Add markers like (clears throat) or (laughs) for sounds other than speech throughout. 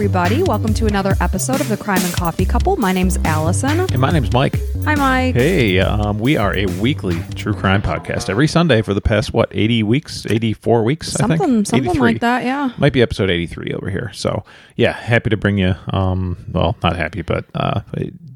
everybody. Welcome to another episode of the Crime and Coffee Couple. My name's Allison. And my name's Mike. Hi, Mike. Hey, um, we are a weekly true crime podcast every Sunday for the past what eighty weeks, eighty four weeks, I Something, think, something like that. Yeah. Might be episode eighty three over here. So yeah, happy to bring you. Um, well, not happy, but uh,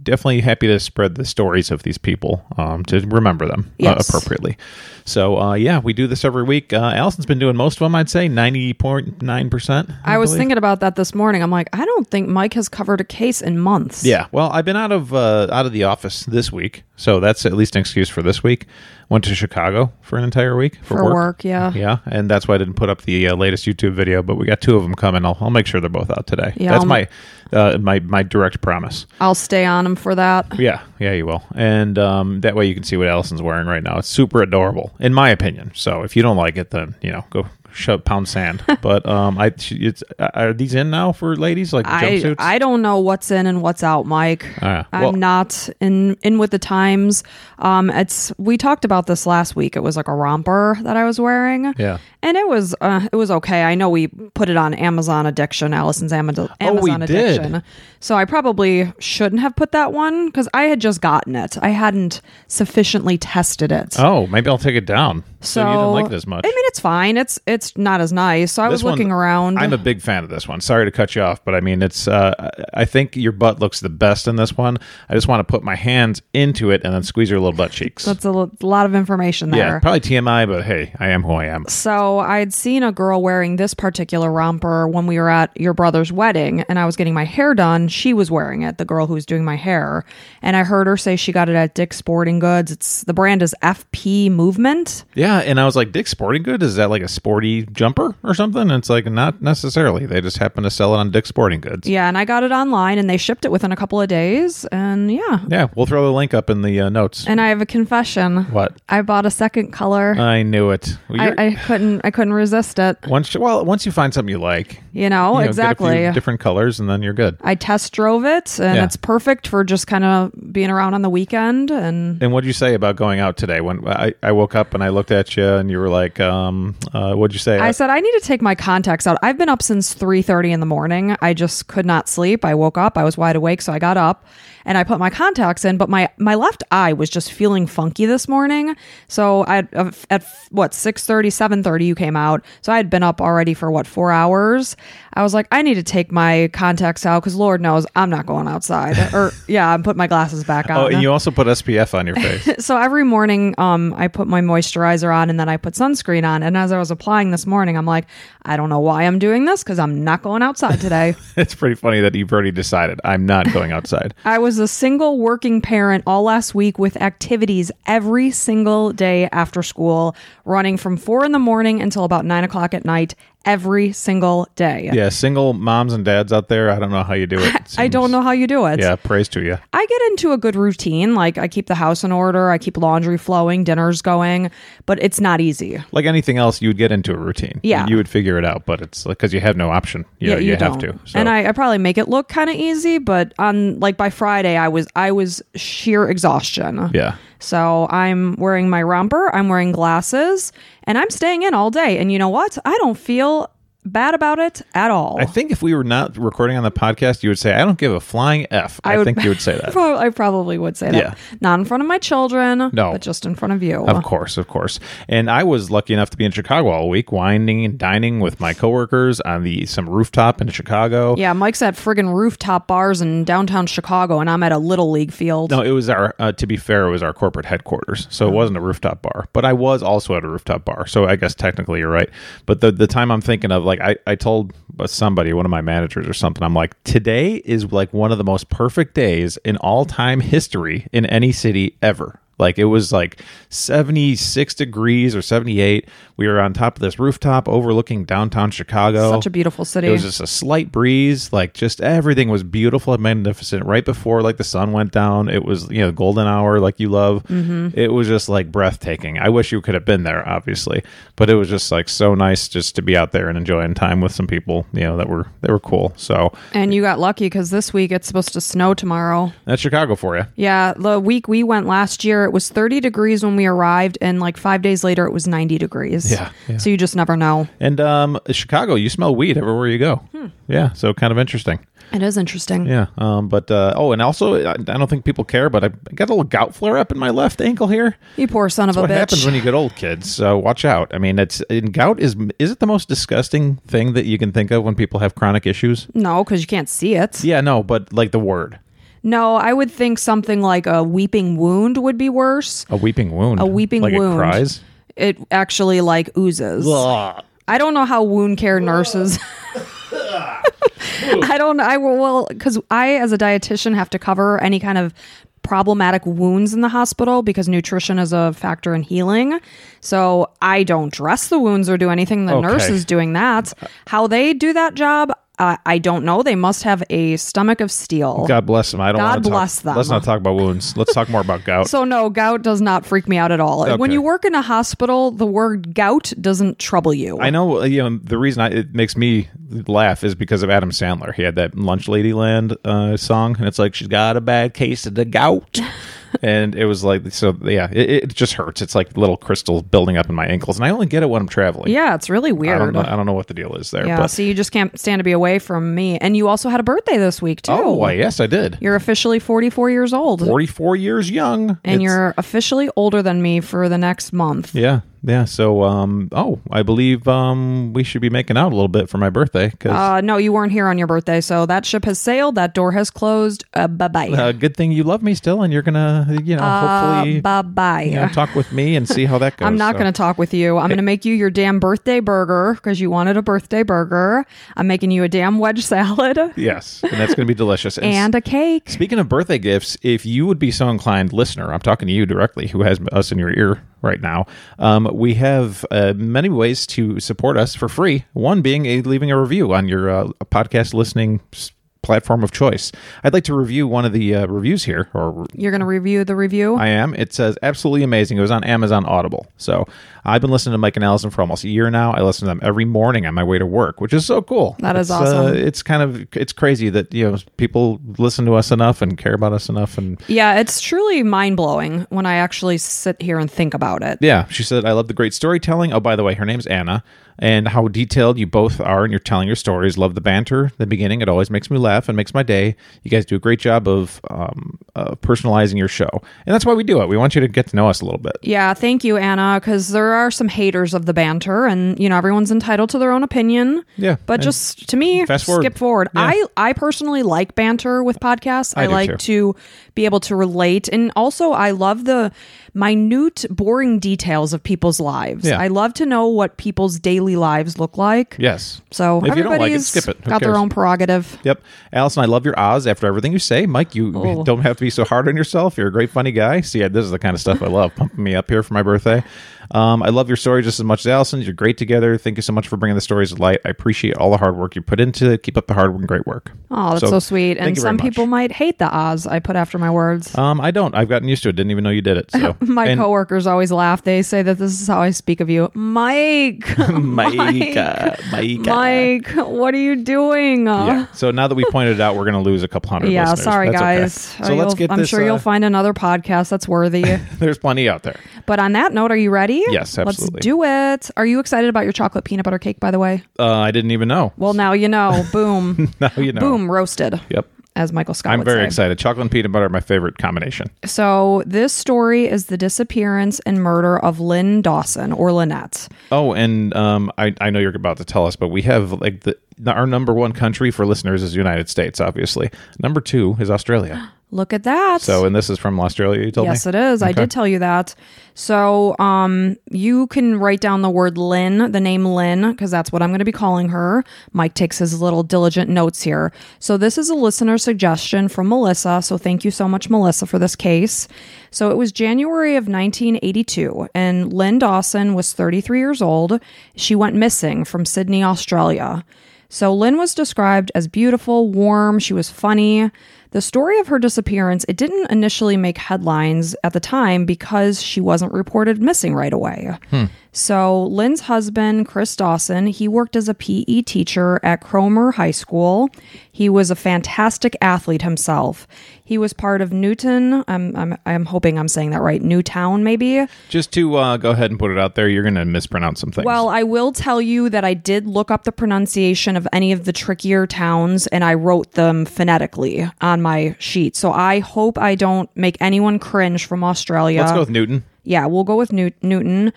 definitely happy to spread the stories of these people um, to remember them uh, appropriately. So uh, yeah, we do this every week. Uh, Allison's been doing most of them. I'd say ninety point nine percent. I was thinking about that this morning. I'm like, I don't think Mike has covered a case in months. Yeah, well, I've been out of uh, out of the office this week, so that's at least an excuse for this week. Went to Chicago for an entire week for, For work, yeah. yeah, and that's why I didn't put up the uh, latest YouTube video. But we got two of them coming. I'll, I'll make sure they're both out today. Yeah, that's I'll- my uh, my my direct promise. I'll stay on them for that. Yeah, yeah, you will, and um, that way you can see what Allison's wearing right now. It's super adorable, in my opinion. So if you don't like it, then you know go shove pound sand. (laughs) but um, I it's are these in now for ladies like I, jumpsuits? I don't know what's in and what's out, Mike. Ah, well- I'm not in in with the times. Um, it's we talked about this last week. It was like a romper that I was wearing. Yeah. And it was uh, it was okay. I know we put it on Amazon Addiction, Allison's Amazon Oh, we Amazon did. Addiction. So I probably shouldn't have put that one because I had just gotten it. I hadn't sufficiently tested it. Oh, maybe I'll take it down. So, you didn't like it as much. I mean, it's fine. It's it's not as nice. So I was This one- looking around. I'm a big fan of this one. Sorry to cut you off, but I mean, it's. Uh, I think your butt looks the best in this one. I just want to put my hands into it and then squeeze your little butt cheeks. That's a lot of information there. yeah, probably TMI, but hey, I am who I am. So I'd seen a girl wearing this particular romper when we were at your brother's wedding and I was getting my hair done. She was wearing it, the girl who was doing my hair. And I heard her say she got it at Dick's Sporting Goods. It's the brand is FP Movement. Yeah, and I was like, Dick's Sporting Goods, is that like a sporty jumper or something? And it's like not necessarily. They just happen to sell it on Dick's Sporting Goods. Yeah, and I got it online and they shipped it within a couple of days. And yeah. Yeah, we'll throw the link up in the uh, notes. And I have a confession. What? I bought a second color. I knew it. Well, I, I couldn't I couldn't resist it. once well, once you find something you like, You know, you know, get a few exactly. different colors, and then you're good. I test drove it and Yeah. it's perfect for just kind of being around on the weekend and And what'd you say about going out today? When I, I woke up and I looked at you and you were like, um, uh, what'd you say? I said I need to take my contacts out. I've been up since 3:30 in the morning. I just could not sleep. I woke up, I was wide awake, so I got up and I put my contacts in, but my my left eye was just feeling funky this morning. So I uh, at what 6:30, 7:30 you came out. So I had been up already for what 4 hours. I was like I need to take my contacts out cuz lord knows I'm not going outside. (laughs) or yeah, I'm putting my glasses back on. oh, and you also put SPF on your face. (laughs) so every morning um i put my moisturizer on and then i put sunscreen on and as i was applying this morning i'm like i don't know why i'm doing this because i'm not going outside today (laughs) it's pretty funny that you've already decided I'm not going outside. i was a single working parent all last week with activities every single day after school running from four in the morning until about nine o'clock at night every single day Yeah, single moms and dads out there, I don't know how you do it. (laughs) i don't know how you do it Yeah, praise to you. I get into a good routine. Like I keep the house in order, I keep laundry flowing, dinner's going, but it's not easy. Like anything else, you would get into a routine. Yeah. you would figure it out, but it's like, because you have no option. You know, you, have to. So. And I, I probably make it look kind of easy, but on like by Friday, I was I was sheer exhaustion. yeah, So I'm wearing my romper, I'm wearing glasses, and I'm staying in all day. And you know what? I don't feel bad about it at all. I think if we were not recording on the podcast, you would say, "I don't give a flying f." I, would- think you would (laughs) say that. I probably would say that. Yeah. Not in front of my children, No. but just in front of you. Of course, of course. And I was lucky enough to be in Chicago all week, winding and dining with my coworkers on the some rooftop in Chicago. Yeah, Mike's at friggin' rooftop bars in downtown Chicago, and I'm at a little league field. No, it was our. Uh, to be fair, it was our corporate headquarters, so it wasn't a rooftop bar. But I was also at a rooftop bar, so I guess technically you're right. But the the time I'm thinking of, like I I told somebody, one of my managers or something, I'm like, today is like one of the most perfect days in all time history in any city ever. Like it was like 76 degrees or 78. We were on top of this rooftop overlooking downtown Chicago. Such a beautiful city. It was just a slight breeze, like just everything was beautiful and magnificent. Right before like the sun went down, it was you know golden hour like you love. Mm-hmm. It was just like breathtaking. I wish you could have been there, obviously, but it was just like so nice just to be out there and enjoying time with some people you know that were that were cool. So and you got lucky because this week it's supposed to snow tomorrow. that's Chicago for you. Yeah, the week we went last year, it was 30 degrees when we arrived, and like five days later, it was 90 degrees. Yeah, yeah. So you just never know. And um, Chicago, you smell weed everywhere you go. Hmm. Yeah, so kind of interesting. It is interesting. Yeah. Um, but uh, oh, and also, I, I don't think people care, but I got a little gout flare up in my left ankle here. You poor son of a bitch. what bitch. happens when you get old, kids? So watch out. I mean, it's and gout is is it the most disgusting thing that you can think of when people have chronic issues? no, because you can't see it. Yeah, no, but like the word No, I would think something like a weeping wound would be worse. a weeping wound, A weeping like wound. it cries. It actually like oozes. I don't know how wound care nurses. (laughs) I don't. I will well because I, as a dietitian, have to cover any kind of problematic wounds in the hospital because nutrition is a factor in healing. So I don't dress the wounds or do anything. The Okay. nurse is doing that. How they do that job, uh, I don't know. They must have a stomach of steel. God bless them. I don't God want to bless talk, them. Let's not talk about wounds. Let's talk more about gout. (laughs) So no, gout does not freak me out at all. When you work in a hospital, the word gout doesn't trouble you. I know, you know, the reason I, it makes me laugh is because of Adam Sandler. He had that Lunch Lady Land uh, song, and it's like she's got a bad case of the gout, (laughs) and it was like, so yeah, it, it just hurts. It's like little crystals building up in my ankles, and I only get it when I'm traveling. Yeah, it's really weird. I don't know. I don't know what the deal is there. Yeah, but so you just can't stand to be away from me. And you also had a birthday this week too. oh, yes, I did. You're officially 44 years old. 44 years young, and It's- you're officially older than me for the next month. yeah, yeah. So, um, oh, I believe um, we should be making out a little bit for my birthday because. Uh, no, you weren't here on your birthday, so that ship has sailed. That door has closed. Uh, bye bye. uh, good thing you love me still, and you're gonna, you know, hopefully, bye bye. you know, talk with me and see how that goes. (laughs) I'm not So- going to talk with you. I'm going to make you your damn birthday burger because you wanted a birthday burger. I'm making you a damn wedge salad (laughs) Yes, and that's going to be delicious. And, and a cake. speaking of birthday gifts, if you would be so inclined, listener, I'm talking to you directly, who has us in your ear right now. Um, we have uh, many ways to support us for free. One being a leaving a review on your uh, podcast listening s- platform of choice. I'd like to review one of the uh, reviews here, or You're going to review the review? I am. It says absolutely amazing. It was on Amazon Audible. So I've been listening to Mike and Allison for almost a year now. I listen to them every morning on my way to work, which is so cool. That is It's, awesome. Uh, it's kind of it's crazy that you know people listen to us enough and care about us enough. And yeah, it's truly mind blowing when I actually sit here and think about it. yeah, she said I love the great storytelling. Oh, by the way, her name's Anna. And how detailed you both are and you're telling your stories. Love the banter, the beginning. It always makes me laugh and makes my day. You guys do a great job of um, uh, personalizing your show. And that's why we do it. We want you to get to know us a little bit. Yeah, thank you, Anna, because there are some haters of the banter, and you know everyone's entitled to their own opinion. Yeah, but just to me, fast forward. skip forward. Yeah. I I personally like banter with podcasts. I, do like too. to be able to relate, and also I love the minute, boring details of people's lives. Yeah. I love to know what people's daily lives look like. Yes. So If you don't like it, skip it. Who got their own prerogative. Yep. Allison, I love your Oz after everything you say. Mike, you Oh. don't have to be so hard on yourself. You're a great, funny guy. See, this is the kind of stuff I love, pumping me up here for my birthday. Um, I love your story just as much as Allison. You're great together. Thank you so much for bringing the stories to light. I appreciate all the hard work you put into it. Keep up the hard work and great work. Oh, that's so, sweet. thank And some people might hate the Oz I put after my words. Um, I don't. I've gotten used to it. Didn't even know you did it. So (laughs) My And- coworkers always laugh. They say that this is how I speak of you, Mike. (laughs) Mike, Mike, uh, Mike, what are you doing? Yeah. So now that we pointed it out, we're going to lose a couple hundred. (laughs) yeah, listeners. sorry That's okay. guys. So Uh, let's get I'm this. sure uh, you'll find another podcast that's worthy. There's plenty out there. but on that note, are you ready? Yes, absolutely. Let's do it. Are you excited about your chocolate peanut butter cake? By the way, Uh, I didn't even know. well now you know. (laughs) Boom, Now you know. boom, roasted. Yep. As Michael Scott I'm very say. excited. Chocolate and peanut butter are my favorite combination. So this story is the disappearance and murder of Lyn Dawson or Lynette. Oh, and um, I, I know you're about to tell us, but we have like the our number one country for listeners is the United States, obviously. Number two is Australia. Look at that. So, and this is from Australia. You told Yes, me. Yes, it is. I did tell you that. So, um, you can write down the word Lyn, the name Lyn, because that's what I'm going to be calling her. Mike takes his little diligent notes here. So, this is a listener suggestion from Melissa. So, thank you so much, Melissa, for this case. So, it was January of 1982, and Lyn Dawson was 33 years old. She went missing from Sydney, Australia. So Lyn was described as beautiful, warm, she was funny. The story of her disappearance, it didn't initially make headlines at the time because she wasn't reported missing right away. Hmm. So, Lyn's husband, Chris Dawson, he worked as a PE teacher at Cromer High School. He was a fantastic athlete himself. He was part of Newton. I'm, I'm, I'm hoping I'm saying that right. Newtown, maybe. Just to uh, go ahead and put it out there, you're going to mispronounce some things. Well, I will tell you that I did look up the pronunciation of any of the trickier towns and I wrote them phonetically on my sheet. So I hope I don't make anyone cringe from Australia. let's go with Newton. Yeah, we'll go with New- Newton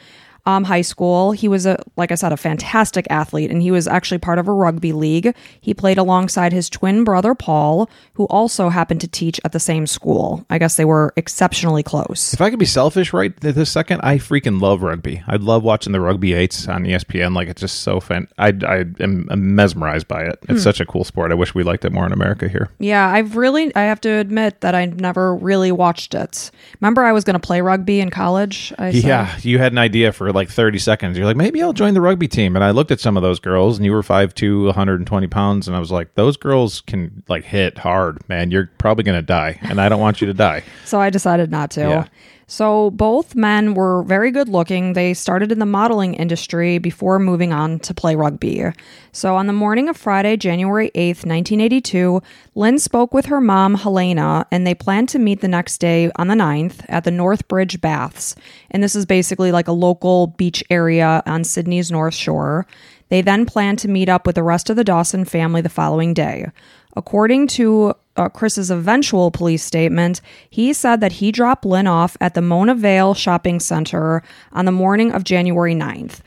um, High School. He was a, like I said, a fantastic athlete, and he was actually part of a rugby league. He played alongside his twin brother Paul, who also happened to teach at the same school. I guess they were exceptionally close. If I could be selfish right this second, I freaking love rugby. I love watching the rugby eights on ESPN. Like it's just so fan. I I am mesmerized by it. Hmm. It's such a cool sport. I wish we liked it more in America here. Yeah, I've really, I have to admit that I never really watched it. Remember, I was going to play rugby in college. I said? Yeah, you had an idea for like 30 seconds. You're like, maybe I'll join the rugby team. And I looked at some of those girls, and you were 5'2", 120 pounds, and I was like, those girls can like hit hard, man. You're probably gonna die, and I don't want you to die. (laughs) So I decided not to. Yeah. So both men were very good looking. They started in the modeling industry before moving on to play rugby. So on the morning of Friday, January 8th, 1982, Lyn spoke with her mom, Helena, and they planned to meet the next day on the 9th at the Northbridge Baths. And this is basically like a local beach area on Sydney's North Shore. They then planned to meet up with the rest of the Dawson family the following day. According to uh, Chris's eventual police statement, he said that he dropped Lyn off at the Mona Vale Shopping Center on the morning of January 9th.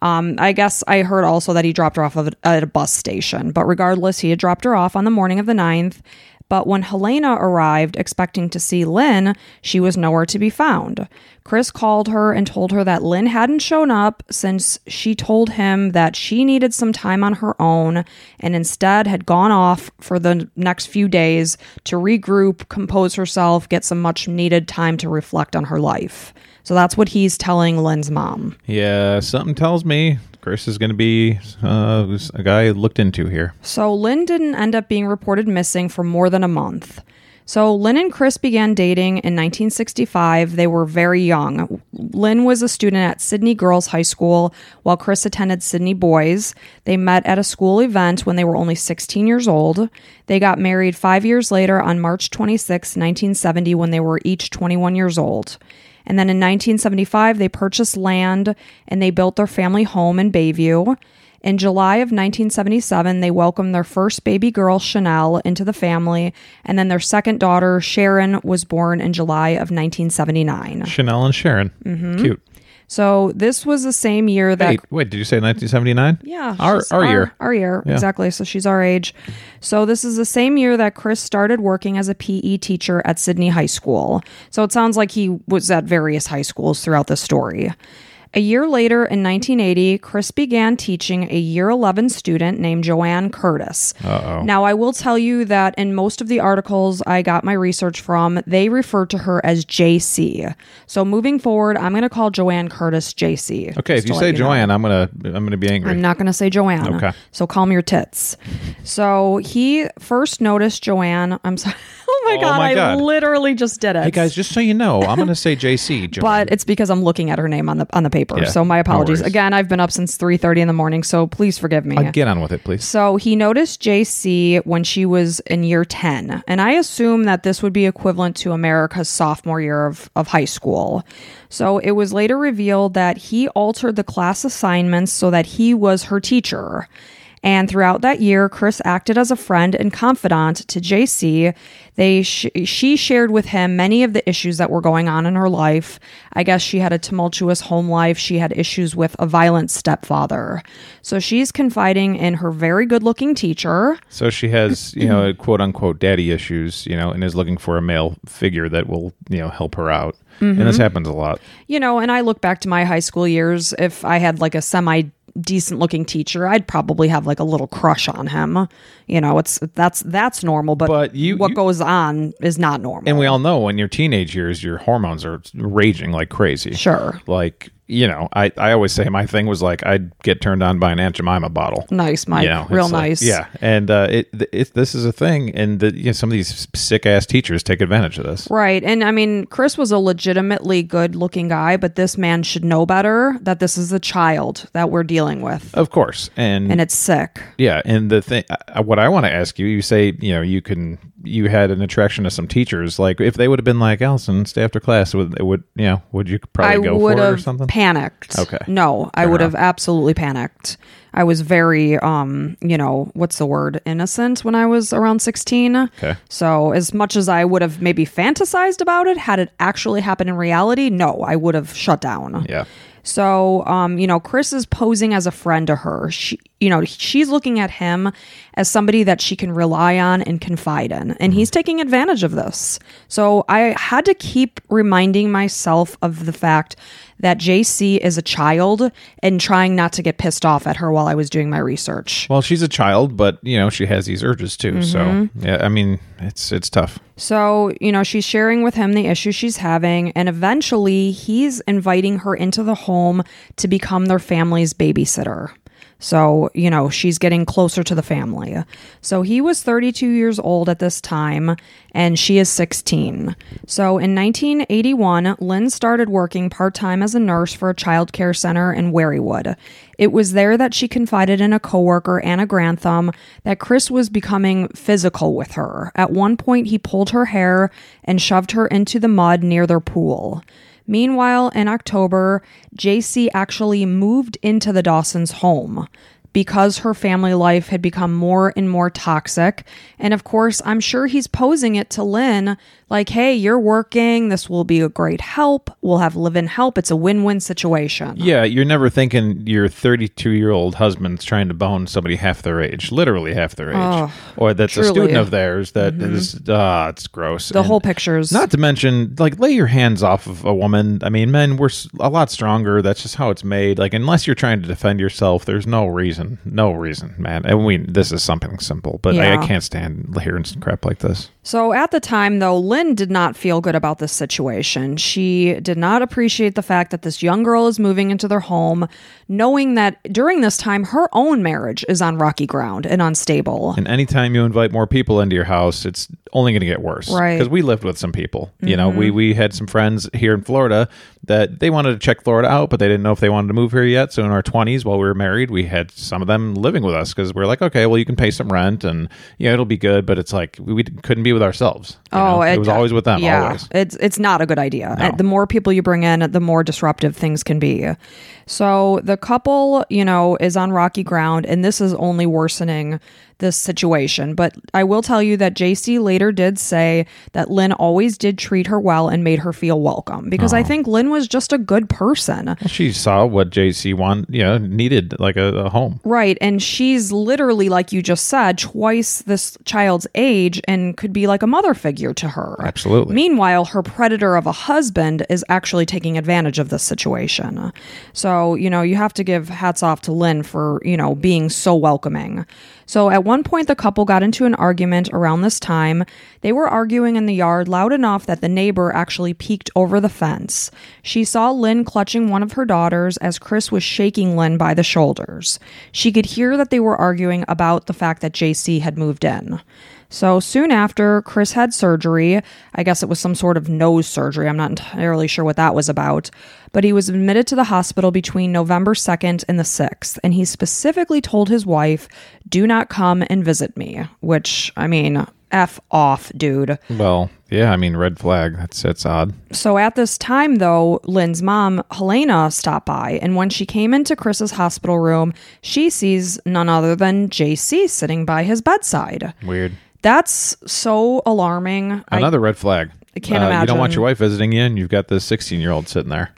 Um, I guess I heard also that he dropped her off of, at a bus station, but regardless, he had dropped her off on the morning of the 9th. But when Helena arrived expecting to see Lyn, she was nowhere to be found. Chris called her and told her that Lyn hadn't shown up since she told him that she needed some time on her own and instead had gone off for the next few days to regroup, compose herself, get some much needed time to reflect on her life. So that's what he's telling Lyn's mom. Yeah, something tells me Chris is gonna be uh, a guy looked into here. So Lyn didn't end up being reported missing for more than a month. So Lyn and Chris began dating in 1965. They were very young. Lyn was a student at Sydney Girls High School while Chris attended Sydney Boys. They met at a school event when they were only 16 years old. They got married 5 years later on March 26, 1970 when they were each 21 years old. And then in 1975, they purchased land and they built their family home in Bayview. In July of 1977, they welcomed their first baby girl, Shanelle, into the family. And then their second daughter, Sharon, was born in July of 1979. Shanelle and Sharon, Mm-hmm. cute. So this was the same year that. Hey, wait, did you say 1979? Yeah, our she's our year. Our year, exactly. So she's our age. So this is the same year that Chris started working as a PE teacher at Sydney High School. So it sounds like he was at various high schools throughout the story. A year later, in 1980, Chris began teaching a year 11 student named Joanne Curtis. Uh-oh. Now, I will tell you that in most of the articles I got my research from, they refer to her as JC. So moving forward, I'm going to call Joanne Curtis JC. Okay, if you to say know. Joanne, I'm gonna I'm gonna be angry. I'm not going to say Joanne. Okay. So calm your tits. So he first noticed Joanne. I'm sorry. (laughs) Oh (laughs) my Oh god, my I God. literally just did it. hey guys, just so you know, I'm gonna say JC. (laughs) Joanne. but it's because I'm looking at her name on the on the paper. Yeah, so my apologies. worries. Again, I've been up since 3:30 in the morning, so please forgive me. Uh, get on with it, please. So he noticed JC when she was in year 10, and I assume that this would be equivalent to America's sophomore year of, of high school. So it was later revealed that he altered the class assignments so that he was her teacher. And throughout that year, Chris acted as a friend and confidant to JC. They sh- she shared with him many of the issues that were going on in her life. I guess she had a tumultuous home life. She had issues with a violent stepfather. So she's confiding in her very good-looking teacher. So she has, you know, quote unquote daddy issues, you know, and is looking for a male figure that will, you know, help her out. And Mm-hmm. this happens a lot. You know, and I look back to my high school years. If I had like a semi decent looking teacher, I'd probably have like a little crush on him. You know, it's that's that's normal, but, But you- what you- goes on is not normal. And we all know in your teenage years, your hormones are raging like crazy. Sure. Like you know, I, I always say my thing was like I'd get turned on by an Aunt Jemima bottle. Nice, Mike. You know, Real it's like- nice. yeah, and uh, it, it this is a thing, and the, you know, some of these sick ass teachers take advantage of this. Right. And I mean, Chris was a legitimately good looking guy, but this man should know better that this is a child that we're dealing with. Of course, and, And it's sick. yeah, and the thing, what I want to ask you, you say, you know, you can, you had an attraction to some teachers, like if they would have been like Allison, stay after class, would it would, you know, would you probably I go for it or something? panicked. Okay. No, I Fair would enough. have absolutely panicked. I was very, um, you know, what's the word? Innocent when I was around 16. Okay. So, as much as I would have maybe fantasized about it, had it actually happened in reality, no, I would have shut down. Yeah. So, um, you know, Chris is posing as a friend to her. She, you know, she's looking at him as somebody that she can rely on and confide in, and he's taking advantage of this. So, I had to keep reminding myself of the fact that JC is a child and trying not to get pissed off at her while I was doing my research. Well, she's a child, but you know she has these urges too. So Mm-hmm. yeah, I mean it's it's tough. So, you know, she's sharing with him the issue she's having, and eventually he's inviting her into the home to become their family's babysitter. So, you know, she's getting closer to the family. So he was 32 years old at this time, and she is 16. So in 1981, Lyn started working part time as a nurse for a child care center in Warriewood. It was there that she confided in a coworker, Anna Grantham, that Chris was becoming physical with her. At one point, he pulled her hair and shoved her into the mud near their pool. Meanwhile, in October, JC actually moved into the Dawson's home because her family life had become more and more toxic. And of course, I'm sure he's posing it to Lyn like, hey, you're working. This will be a great help. We'll have live in help. It's a win win situation. Yeah, you're never thinking your 32 year old husband's trying to bone somebody half their age, literally half their age, Oh, or that's a student of theirs that is ah, it's gross. The And whole picture's Not to mention, like, lay your hands off of a woman. I mean, men, we're a lot stronger. That's just how it's made. Like, unless you're trying to defend yourself, there's no reason. No reason, man. And we, this is something simple, but I, Yeah. I can't stand hearing some crap like this. So at the time, though, Lyn did not feel good about this situation. She did not appreciate the fact that this young girl is moving into their home, knowing that during this time, her own marriage is on rocky ground and unstable. And anytime you invite more people into your house, it's only going to get worse. Right. Mm-hmm. Because we lived with some people. You know, we, we had some friends here in Florida that they wanted to check Florida out, but they didn't know if they wanted to move here yet. So in our 20s, while we were married, we had some of them living with us because we're like, okay, well, you can pay some rent and, yeah, it'll be good. But it's like we, we couldn't be with ourselves. you oh, know? it, was always with them, Oh, Yeah, always. it's it's not a good idea. No. The more people you bring in, the more disruptive things can be. So the couple, you know, is on rocky ground, and this is only worsening this situation. But I will tell you that JC later did say that Lyn always did treat her well and made her feel welcome because I oh. think Lyn was just a good person. She saw what JC wanted, you know, needed like a, a home. Right. And she's literally, like you just said, twice this child's age and could be like a mother figure to her. Absolutely. Meanwhile, her predator of a husband is actually taking advantage of this situation. So, you know, you have to give hats off to Lyn for, you know, being so welcoming. So, at one point, the couple got into an argument around this time. They were arguing in the yard loud enough that the neighbor actually peeked over the fence. She saw Lyn clutching one of her daughters as Chris was shaking Lyn by the shoulders. She could hear that they were arguing about the fact that JC had moved in. So soon after, Chris had surgery. I guess it was some sort of nose surgery. I'm not entirely sure what that was about. But he was admitted to the hospital between November 2nd and the 6th. And he specifically told his wife, do not come and visit me. Which, I mean, F off, dude. Well, yeah, I mean, red flag. That's, that's odd. So at this time, though, Lyn's mom, Helena, stopped by, and when she came into Chris's hospital room, she sees none other than JC sitting by his bedside. Weird. That's so alarming. I- Another red flag. I can't Uh, You don't want your wife visiting you, and you've got this 16 year old sitting there.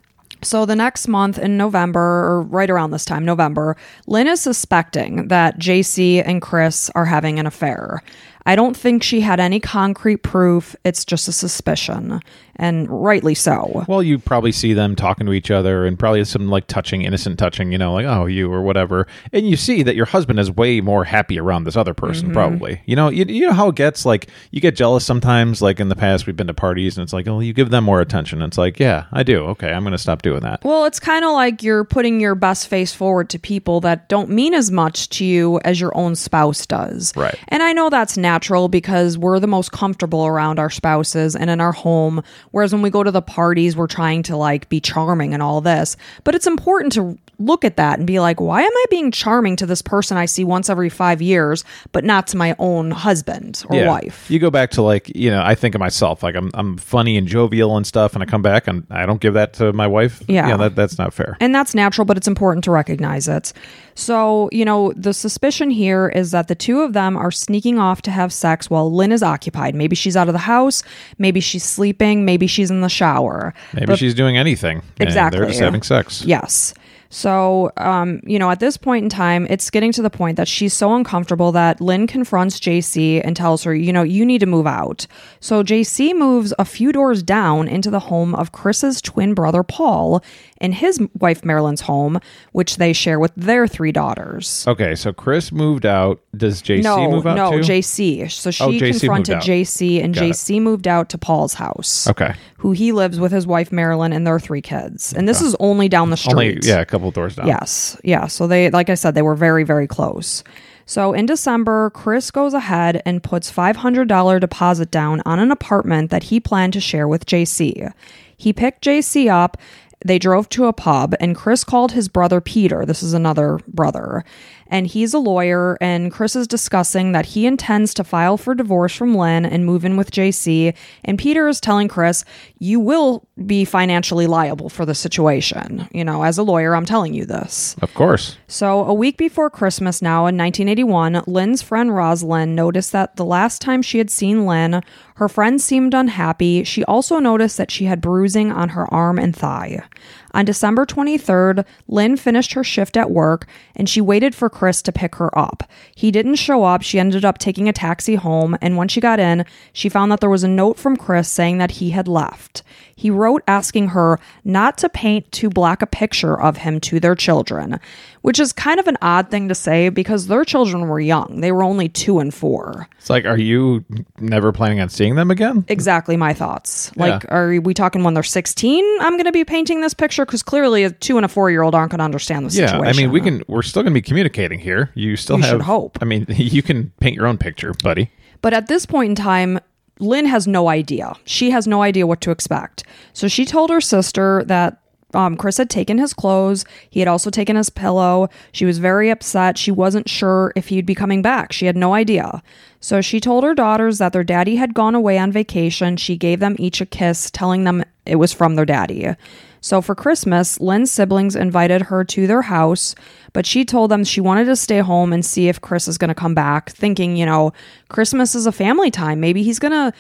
So the next month in November, or right around this time, November, Lyn is suspecting that JC and Chris are having an affair. I don't think she had any concrete proof. It's just a suspicion, and rightly so. Well, you probably see them talking to each other and probably some like touching, innocent touching, you know, like, oh, you or whatever. And you see that your husband is way more happy around this other person, Mm-hmm. probably. You know, you, you know how it gets like, you get jealous sometimes. Like in the past, we've been to parties and it's like, oh, you give them more attention. It's like, yeah, I do. Okay, I'm going to stop doing that. Well, it's kind of like you're putting your best face forward to people that don't mean as much to you as your own spouse does. Right. And I know that's natural because we're the most comfortable around our spouses and in our home. Whereas when we go to the parties, we're trying to like be charming and all this. But it's important to look at that and be like, why am I being charming to this person I see once every five years, but not to my own husband or wife? You go back to like, you know, I think of myself like I'm I'm funny and jovial and stuff, and I come back and I don't give that to my wife. Yeah. that, that's not fair. And that's natural, but it's important to recognize it. So, you know, the suspicion here is that the two of them are sneaking off to have sex while Lyn is occupied. Maybe she's out of the house, maybe she's sleeping, maybe she's in the shower. Maybe she's doing anything. and Exactly. they're just having sex. Yes. So, um, you know, at this point in time, it's getting to the point that she's so uncomfortable that Lyn confronts JC and tells her, you know, you need to move out. So JC moves a few doors down into the home of Chris's twin brother Paul and his wife Marilyn's home, which they share with their three daughters. Okay, so Chris moved out. Does JC no, move out no, too? JC. So she Oh, JC confronted. JC, and Got it. JC moved out to Paul's house. Okay. Who he lives with his wife Marilyn and their three kids. And this is only down the street. Only yeah, a couple doors down. Yes. Yeah. So they, like I said, they were very, very close. So in December, Chris goes ahead and puts $500 deposit down on an apartment that he planned to share with JC. He picked JC up. They drove to a pub, and Chris called his brother Peter. This is another brother. And he's a lawyer, and Chris is discussing that he intends to file for divorce from Lyn and move in with JC. And Peter is telling Chris, You will be financially liable for the situation. You know, as a lawyer, I'm telling you this. Of course. So, a week before Christmas now in 1981, Lyn's friend Rosalind noticed that the last time she had seen Lyn, her friend seemed unhappy. She also noticed that she had bruising on her arm and thigh. On December 23rd, Lyn finished her shift at work and she waited for Chris to pick her up. He didn't show up. She ended up taking a taxi home, and when she got in, she found that there was a note from Chris saying that he had left. He wrote asking her not to paint too black a picture of him to their children, which is kind of an odd thing to say because their children were young. They were only two and four. It's like, are you never planning on seeing them again? Exactly my thoughts. Like, Yeah. are we talking when they're 16? I'm going to be painting this picture because clearly a two and a four year old aren't going to understand the Yeah, situation. I mean, we can. We're still going to be communicating here. You still You have should hope. I mean, (laughs) you can paint your own picture, buddy. But at this point in time, Lyn has no idea. She has no idea what to expect. So she told her sister that um, Chris had taken his clothes. He had also taken his pillow. She was very upset. She wasn't sure if he'd be coming back. She had no idea. So she told her daughters that their daddy had gone away on vacation. She gave them each a kiss, telling them it was from their daddy. So for Christmas, Lyn's siblings invited her to their house, but she told them she wanted to stay home and see if Chris is going to come back, thinking, you know, Christmas is a family time. Maybe he's going to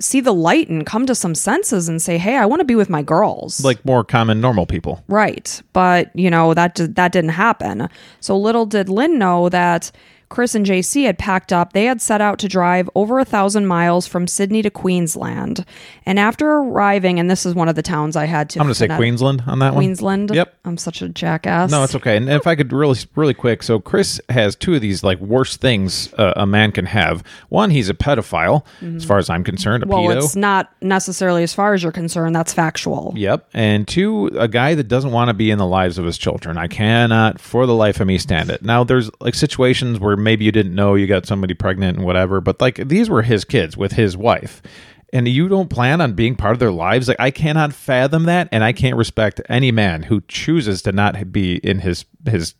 see the light and come to some senses and say, "Hey, I want to be with my girls." Like more common normal people. Right. But, you know, that d- that didn't happen. So little did Lyn know that Chris and JC had packed up. They had set out to drive over a thousand miles from Sydney to Queensland. And after arriving, and this is one of the towns I had to I'm going to say Queensland on that one. Queensland. Yep. I'm such a jackass. No, it's okay. And if I could really, really quick, so Chris has two of these like worst things uh, a man can have. One, he's a pedophile, as far as I'm concerned, a well, pedo. it's not necessarily as far as you're concerned. That's factual. Yep. And two, a guy that doesn't want to be in the lives of his children. I cannot, for the life of me, stand it. Now, there's like situations where maybe you didn't know you got somebody pregnant and whatever, but like these were his kids with his wife. And you don't plan on being part of their lives. Like, I cannot fathom that. And I can't respect any man who chooses to not be in his, his,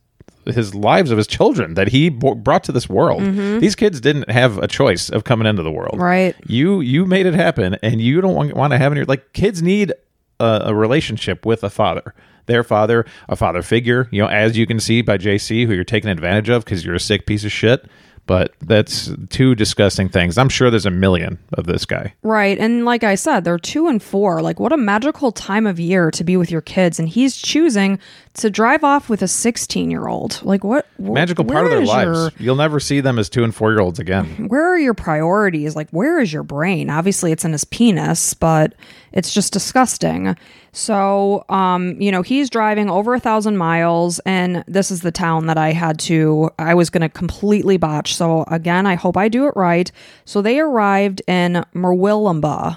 his lives of his children that he b- brought to this world. Mm-hmm. These kids didn't have a choice of coming into the world. Right. You you made it happen, and you don't want, want to have any like kids need a, a relationship with a father. Their father, a father figure, you know, as you can see by JC, who you're taking advantage of because you're a sick piece of shit. But that's two disgusting things. I'm sure there's a million of this guy. Right. And like I said, they're two and four. Like, what a magical time of year to be with your kids. And he's choosing to drive off with a 16 year old. Like, what? wh- Magical part of their lives. your- You'll never see them as two and four year olds again. where are your priorities? Like, where is your brain? Obviously, it's in his penis, but it's just disgusting. So, um, you know, he's driving over a thousand miles, and this is the town that I had to, I was going to completely botch. So, again, I hope I do it right. So, they arrived in Murwillumbah.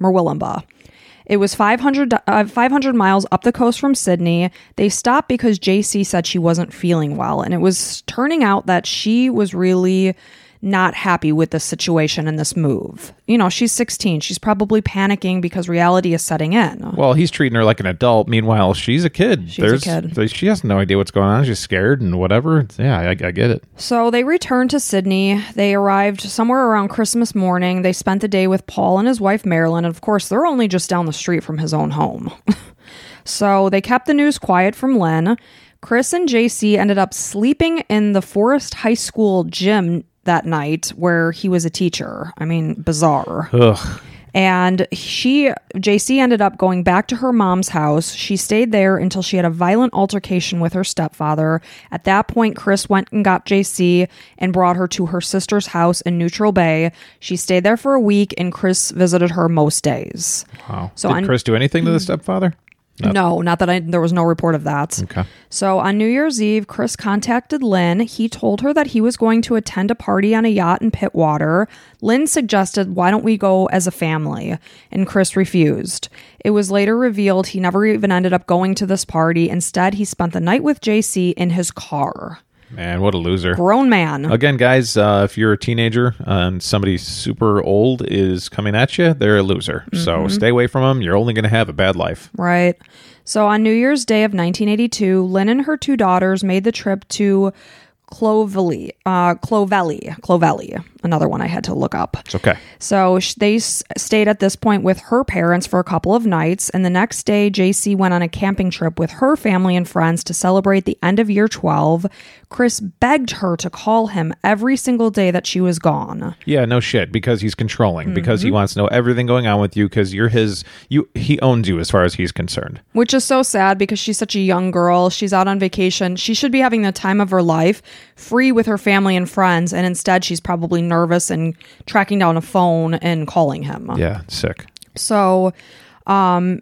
Murwillumbah. It was 500, uh, 500 miles up the coast from Sydney. They stopped because JC said she wasn't feeling well. And it was turning out that she was really not happy with the situation and this move. You know, she's 16. She's probably panicking because reality is setting in. Well, he's treating her like an adult. Meanwhile, she's a kid. She's a kid. She has no idea what's going on. She's scared and whatever. Yeah, I, I get it. So they returned to Sydney. They arrived somewhere around Christmas morning. They spent the day with Paul and his wife Marilyn. And of course, they're only just down the street from his own home. (laughs) so they kept the news quiet from Lyn. Chris and JC ended up sleeping in the Forest High School gym that night where he was a teacher. I mean, bizarre. Ugh. And she, JC, ended up going back to her mom's house. She stayed there until she had a violent altercation with her stepfather. At that point, Chris went and got JC and brought her to her sister's house in Neutral Bay. She stayed there for a week, and Chris visited her most days. Wow. So Did on- Chris do anything to the stepfather? No, not that I. There was no report of that. Okay. So on New Year's Eve, Chris contacted Lyn. He told her that he was going to attend a party on a yacht in Pittwater. Lyn suggested, Why don't we go as a family? And Chris refused. It was later revealed he never even ended up going to this party. Instead, he spent the night with JC in his car. Man, what a loser. Grown man. Again, guys, uh, if you're a teenager and somebody super old is coming at you, they're a loser. Mm-hmm. So stay away from them. You're only going to have a bad life. Right. So on New Year's Day of 1982, Lyn and her two daughters made the trip to Clovelly, uh, Clovelly, Clovelly, another one I had to look up. It's okay. So sh- they s- stayed at this point with her parents for a couple of nights. And the next day, JC went on a camping trip with her family and friends to celebrate the end of year 12. Chris begged her to call him every single day that she was gone. Yeah, no shit. Because he's controlling. Because Mm-hmm. he wants to know everything going on with you. Because you're his. You he owns you as far as he's concerned. Which is so sad because she's such a young girl. She's out on vacation. She should be having the time of her life, free with her family and friends. And instead, she's probably nervous and tracking down a phone and calling him. Yeah, sick. So, um,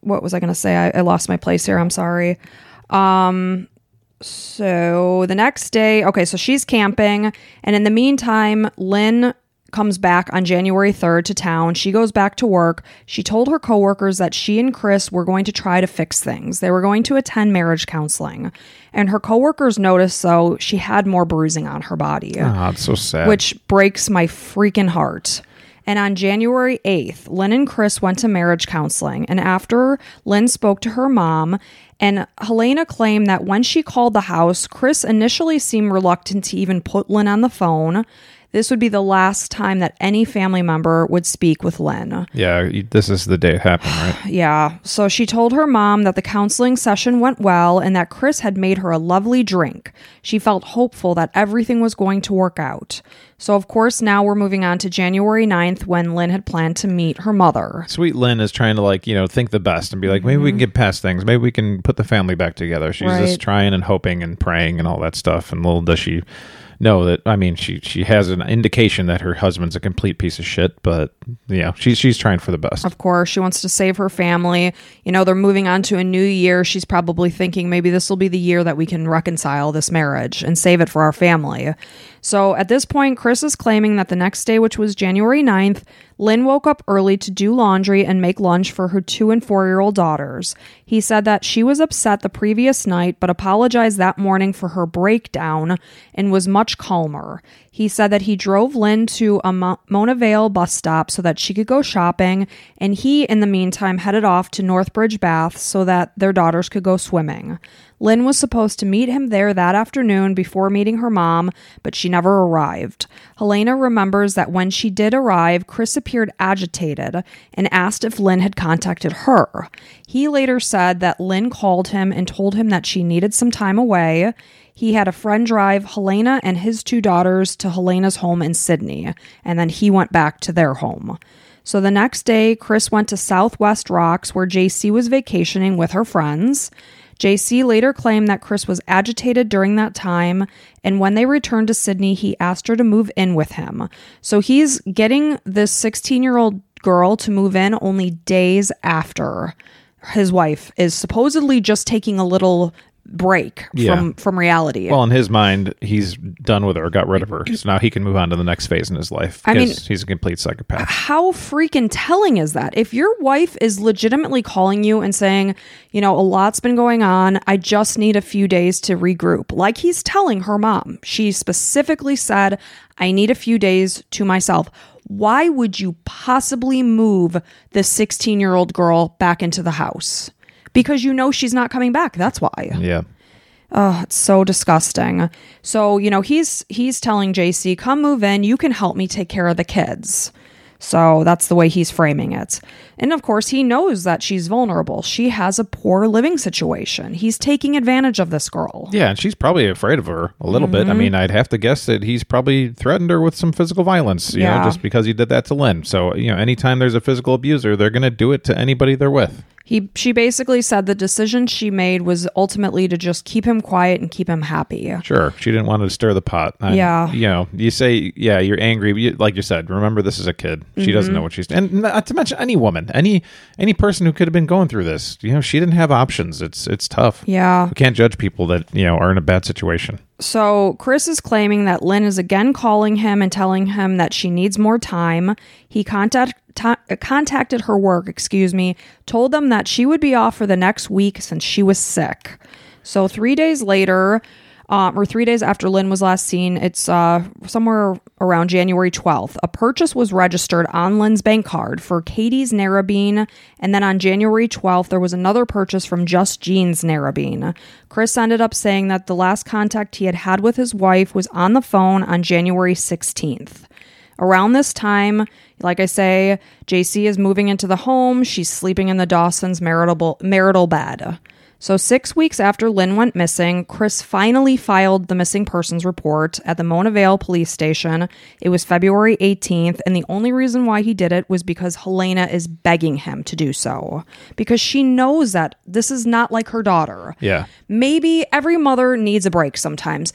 what was I going to say? I, I lost my place here. I'm sorry. Um, so the next day, okay, so she's camping, and in the meantime, Lyn comes back on January 3rd to town. She goes back to work. She told her coworkers that she and Chris were going to try to fix things. They were going to attend marriage counseling. And her coworkers noticed though, she had more bruising on her body ah, Oh, it's so sad. which breaks my freaking heart. And on January 8th, Lyn and Chris went to marriage counseling. And after Lyn spoke to her mom, and Helena claimed that when she called the house, Chris initially seemed reluctant to even put Lyn on the phone. This would be the last time that any family member would speak with Lyn. yeah, this is the day it happened, right? (sighs) Yeah. So she told her mom that the counseling session went well and that Chris had made her a lovely drink. She felt hopeful that everything was going to work out. So, of course, now we're moving on to January 9th when Lyn had planned to meet her mother. Sweet Lyn is trying to like you know think the best and be like maybe we can mm-hmm. get past things. Maybe we can put the family back together. She's Right. just trying and hoping and praying and all that stuff. And little does she know that I mean she she has an indication that her husband's a complete piece of shit. But yeah, she's she's trying for the best. Of course, she wants to save her family. You know, they're moving on to a new year. She's probably thinking maybe this will be the year that we can reconcile this marriage and save it for our family. So at this point, Chris is claiming that the next day, which was January 9th, Lyn woke up early to do laundry and make lunch for her two and four year old daughters. He said that she was upset the previous night, but apologized that morning for her breakdown and was much calmer. He said that he drove Lyn to a Mo- Mona Vale bus stop so that she could go shopping, and he, in the meantime, headed off to Northbridge Bath so that their daughters could go swimming. Lyn was supposed to meet him there that afternoon before meeting her mom, but she never arrived. Helena remembers that when she did arrive, Chris appeared agitated and asked if Lyn had contacted her. He later said that Lyn called him and told him that she needed some time away. He had a friend drive Helena and his two daughters to Helena's home in Sydney, and then he went back to their home. So the next day, Chris went to Southwest Rocks where JC was vacationing with her friends. JC later claimed that Chris was agitated during that time, and when they returned to Sydney, he asked her to move in with him. So he's getting this 16 year old girl to move in only days after his wife is supposedly just taking a little break Yeah. from from reality. Well, in his mind, he's done with her, got rid of her. So now he can move on to the next phase in his life. I mean- he's a complete psychopath. how freaking telling is that? If your wife is legitimately calling you and saying, you know, a lot's been going on, I just need a few days to regroup, like he's telling her mom, she specifically said, I need a few days to myself. Why would you possibly move the 16 year old girl back into the house? Because you know she's not coming back. That's why. Yeah. Oh, it's so disgusting. So, you know, he's he's telling JC, "Come move in, you can help me take care of the kids." So, that's the way he's framing it. And of course, he knows that she's vulnerable. She has a poor living situation. He's taking advantage of this girl. Yeah, and she's probably afraid of her a little Mm-hmm. bit. I mean, I'd have to guess that he's probably threatened her with some physical violence, you Yeah. know, just because he did that to Lyn. So, you know, anytime there's a physical abuser, they're going to do it to anybody they're with. He she basically said the decision she made was ultimately to just keep him quiet and keep him happy. Sure, she didn't want to stir the pot. Yeah. you know, you say, yeah, you're angry. but you- Like you said, remember this is a kid. She Mm-hmm. doesn't know what she's doing. and not to mention any woman, any any person who could have been going through this. You know, she didn't have options. It's it's tough. Yeah. We can't judge people that you know are in a bad situation. So Chris is claiming that Lyn is again calling him and telling him that she needs more time. He contact, ta- contacted her work, excuse me, told them that she would be off for the next week since she was sick. So three days later, um, or three days after Lyn was last seen, it's uh, somewhere around January 12th. A purchase was registered on Lyn's bank card for Katie's Narrabeen, and then on January 12th, there was another purchase from Just Jeans Narrabeen. Chris ended up saying that the last contact he had had with his wife was on the phone on January 16th. Around this time, like I say, JC is moving into the home. She's sleeping in the Dawson's marital marital bed. So, six weeks after Lyn went missing, Chris finally filed the missing persons report at the Mona Vale police station. It was February 18th, and the only reason why he did it was because Helena is begging him to do so. Because she knows that this is not like her daughter. Yeah. Maybe every mother needs a break sometimes.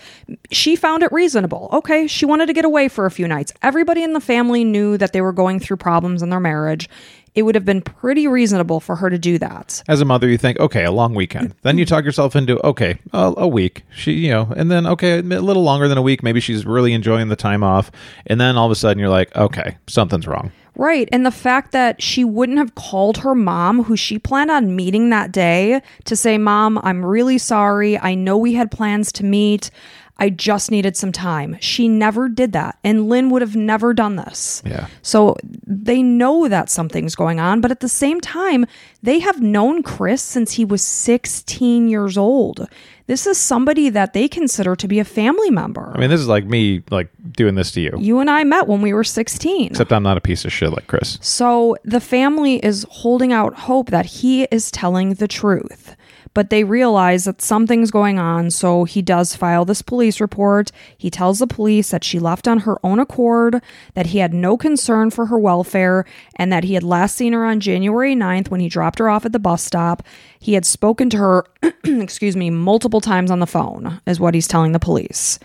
She found it reasonable. Okay, she wanted to get away for a few nights. Everybody in the family knew that they were going through problems in their marriage. It would have been pretty reasonable for her to do that. As a mother, you think, okay, a long weekend. Then you talk yourself into, okay, a, a week. She, you know, and then okay, a little longer than a week. Maybe she's really enjoying the time off, and then all of a sudden you're like, okay, something's wrong. Right. And the fact that she wouldn't have called her mom, who she planned on meeting that day, to say, Mom, I'm really sorry. I know we had plans to meet. I just needed some time. She never did that. And Lyn would have never done this. Yeah. So they know that something's going on, but at the same time, they have known Chris since he was 16 years old. This is somebody that they consider to be a family member. I mean, this is like me, like doing this to you. you and I met when we were 16. Except I'm not a piece of shit like Chris. So the family is holding out hope that he is telling the truth. But they realize that something's going on, so he does file this police report. He tells the police that she left on her own accord, that he had no concern for her welfare, and that he had last seen her on January 9th when he dropped her off at the bus stop. He had spoken to her, (clears throat) excuse me, multiple times on the phone, is what he's telling the police.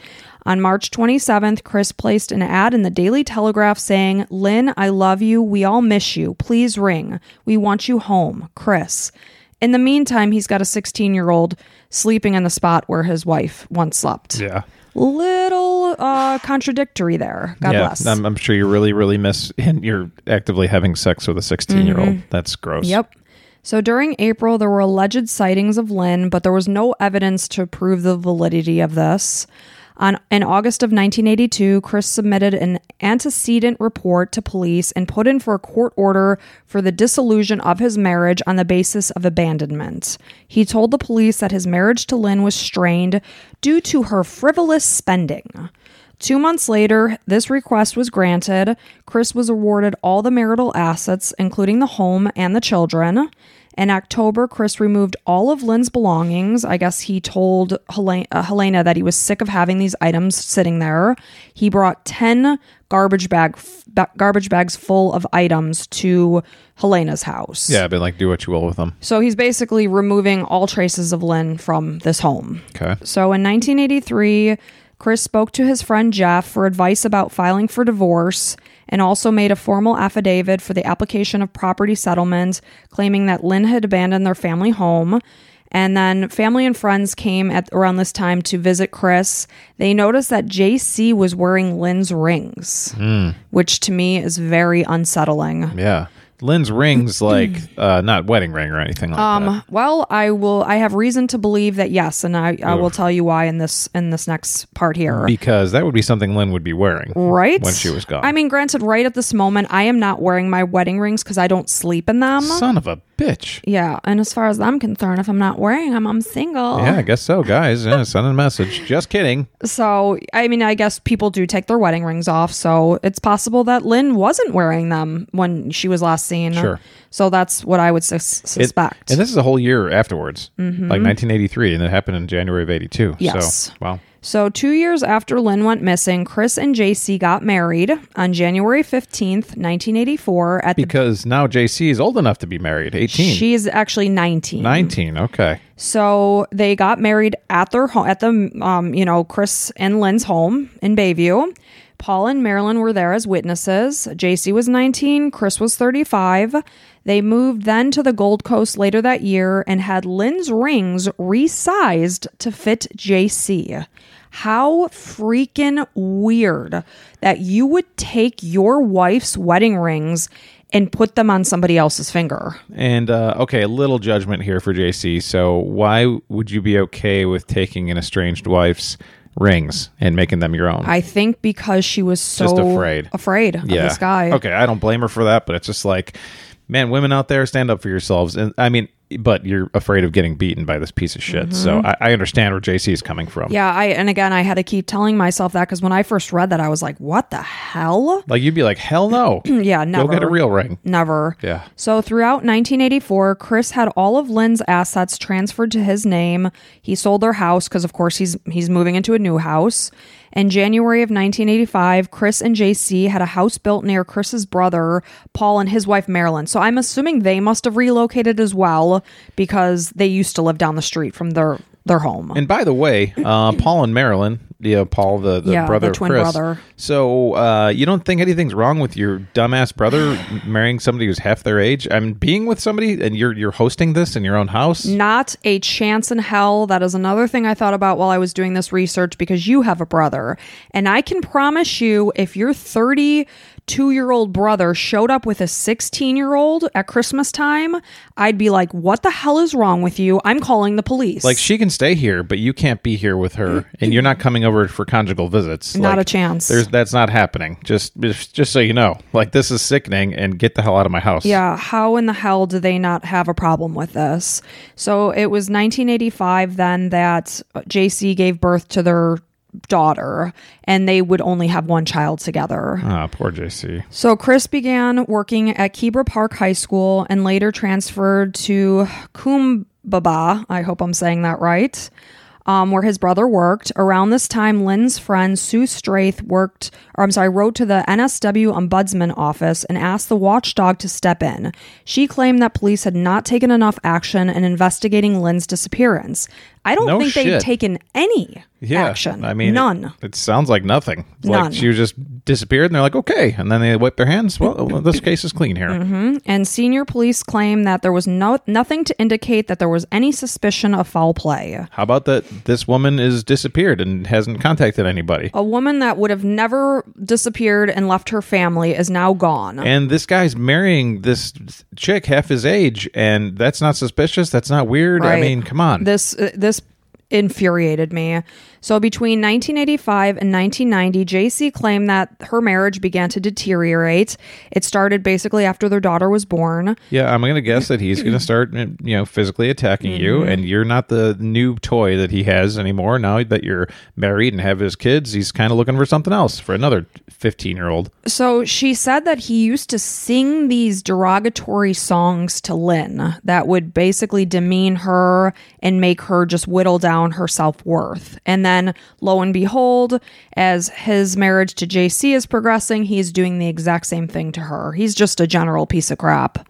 On March 27th, Chris placed an ad in the Daily Telegraph saying, Lyn, I love you. We all miss you. Please ring. We want you home. Chris. In the meantime, he's got a 16 year old sleeping in the spot where his wife once slept. Yeah. Little uh, contradictory there. God yeah. bless. I'm, I'm sure you really, really miss, and you're actively having sex with a 16 year old. That's gross. Mm-hmm. Yep. So during April, there were alleged sightings of Lyn, but there was no evidence to prove the validity of this. On, in August of 1982, Chris submitted an antecedent report to police and put in for a court order for the dissolution of his marriage on the basis of abandonment. He told the police that his marriage to Lyn was strained due to her frivolous spending. Two months later, this request was granted. Chris was awarded all the marital assets, including the home and the children. In October, Chris removed all of Lyn's belongings. I guess he told Helena, uh, Helena that he was sick of having these items sitting there. He brought 10 garbage bag ba- garbage bags full of items to Helena's house. Yeah, but like do what you will with them. So he's basically removing all traces of Lyn from this home. Okay. So in 1983, Chris spoke to his friend Jeff for advice about filing for divorce and also made a formal affidavit for the application of property settlement, claiming that Lyn had abandoned their family home. And then family and friends came at around this time to visit Chris. They noticed that JC was wearing Lyn's rings, hmm. which to me is very unsettling. Yeah. Lyn's rings (clears throat) like uh not wedding ring or anything like that. Um, well, I will. I have reason to believe that yes, and I, I will tell you why in this in this next part here. Because that would be something Lyn would be wearing. right when she was gone. I mean, granted, right at this moment, I am not wearing my wedding rings because I don't sleep in them. Son of a bitch. yeah, and as far as I'm concerned, if I'm not wearing them, I'm single. Yeah, I guess so, guys. (laughs) Yeah, send a message. Just kidding. So, I mean, I guess people do take their wedding rings off. So it's possible that Lyn wasn't wearing them when she was last seen. Sure. So that's what I would sus- It- suspect. and this is a whole year afterwards, like mm-hmm. 1983, and it happened in January of 82. Yes. So, wow. So, two years after Lyn went missing, Chris and JC got married on January 15th, 1984, at the. Because now JC is old enough to be married, 18. She's actually 19. 19. Okay. So they got married at their home, at the, um, you know, Chris and Lyn's home in Bayview. Paul and Marilyn were there as witnesses. JC was 19, Chris was 35. They moved then to the Gold Coast later that year and had Lyn's rings resized to fit JC. How freaking weird that you would take your wife's wedding rings and put them on somebody else's finger. And uh, okay, a little judgment here for JC. So, why would you be okay with taking an estranged wife's rings and making them your own? I think because she was so Just afraid. afraid of this guy. Okay, I don't blame her for that, but it's just like, man, women out there, stand up for yourselves. And I mean, but you're afraid of getting beaten by this piece of shit. So I, I understand where JC is coming from. Mm-hmm. Yeah, I and again I had to keep telling myself that because when I first read that I was like, "What the hell?" (clears throat) Like you'd be like, hell no. (clears throat) Yeah, never. Go get a real ring. Never. Yeah. So throughout 1984, Chris had all of Lyn's assets transferred to his name. He sold their house because, of course, he's he's moving into a new house. In January of 1985, Chris and JC had a house built near Chris's brother, Paul, and his wife, Marilyn. So I'm assuming they must have relocated as well because they used to live down the street from their their home. And by the way, uh, Paul and Marilyn, you know, Paul, the, the yeah, brother the twin Chris. brother. So uh, you don't think anything's wrong with your dumbass brother marrying somebody who's half their age? I'm being with somebody, and you're you're hosting this in your own house. Not a chance in hell. That is another thing I thought about while I was doing this research because you have a brother, and I can promise you, if you're 30 two year old brother showed up with a 16 year old at Christmas time, I'd be like, what the hell is wrong with you? I'm calling the police. Like, she can stay here, but you can't be here with her, and you're not coming over for conjugal visits. Not like, a chance. There's, that's not happening. Just, just so you know, like, this is sickening, and get the hell out of my house. Yeah. How in the hell do they not have a problem with this? So it was 1985 then that JC gave birth to their daughter, and they would only have one child together. Ah, poor JC. So Chris began working at Keebra Park High School and later transferred to Coombabah. I hope I'm saying that right. Um, where his brother worked. Around this time, Lyn's friend Sue Strath worked, or I'm sorry, wrote to the NSW Ombudsman office and asked the watchdog to step in. She claimed that police had not taken enough action in investigating Lyn's disappearance. I don't No think shit. taken any Yeah, action. I mean, none. It, it sounds like nothing. None. Like she just disappeared, and they're like, okay, and then they wipe their hands. Well, this case is clean here. Mm-hmm. and senior police claim that there was no nothing to indicate that there was any suspicion of foul play. How about that? This woman is disappeared and hasn't contacted anybody. A woman that would have never disappeared and left her family is now gone. And this guy's marrying this chick half his age, and that's not suspicious. That's not weird. I mean, come on. this uh, this infuriated me. So between 1985 and 1990, JC claimed that her marriage began to deteriorate. It started basically after their daughter was born. Yeah, I'm going to guess that he's going to start, you know, physically attacking you, Mm-hmm. and you're not the new toy that he has anymore. Now that you're married and have his kids, he's kind of looking for something else for another 15 year old. So she said that he used to sing these derogatory songs to Lyn that would basically demean her and make her just whittle down her self worth. And then, lo and behold, as his marriage to JC is progressing, he's doing the exact same thing to her. He's just a general piece of crap.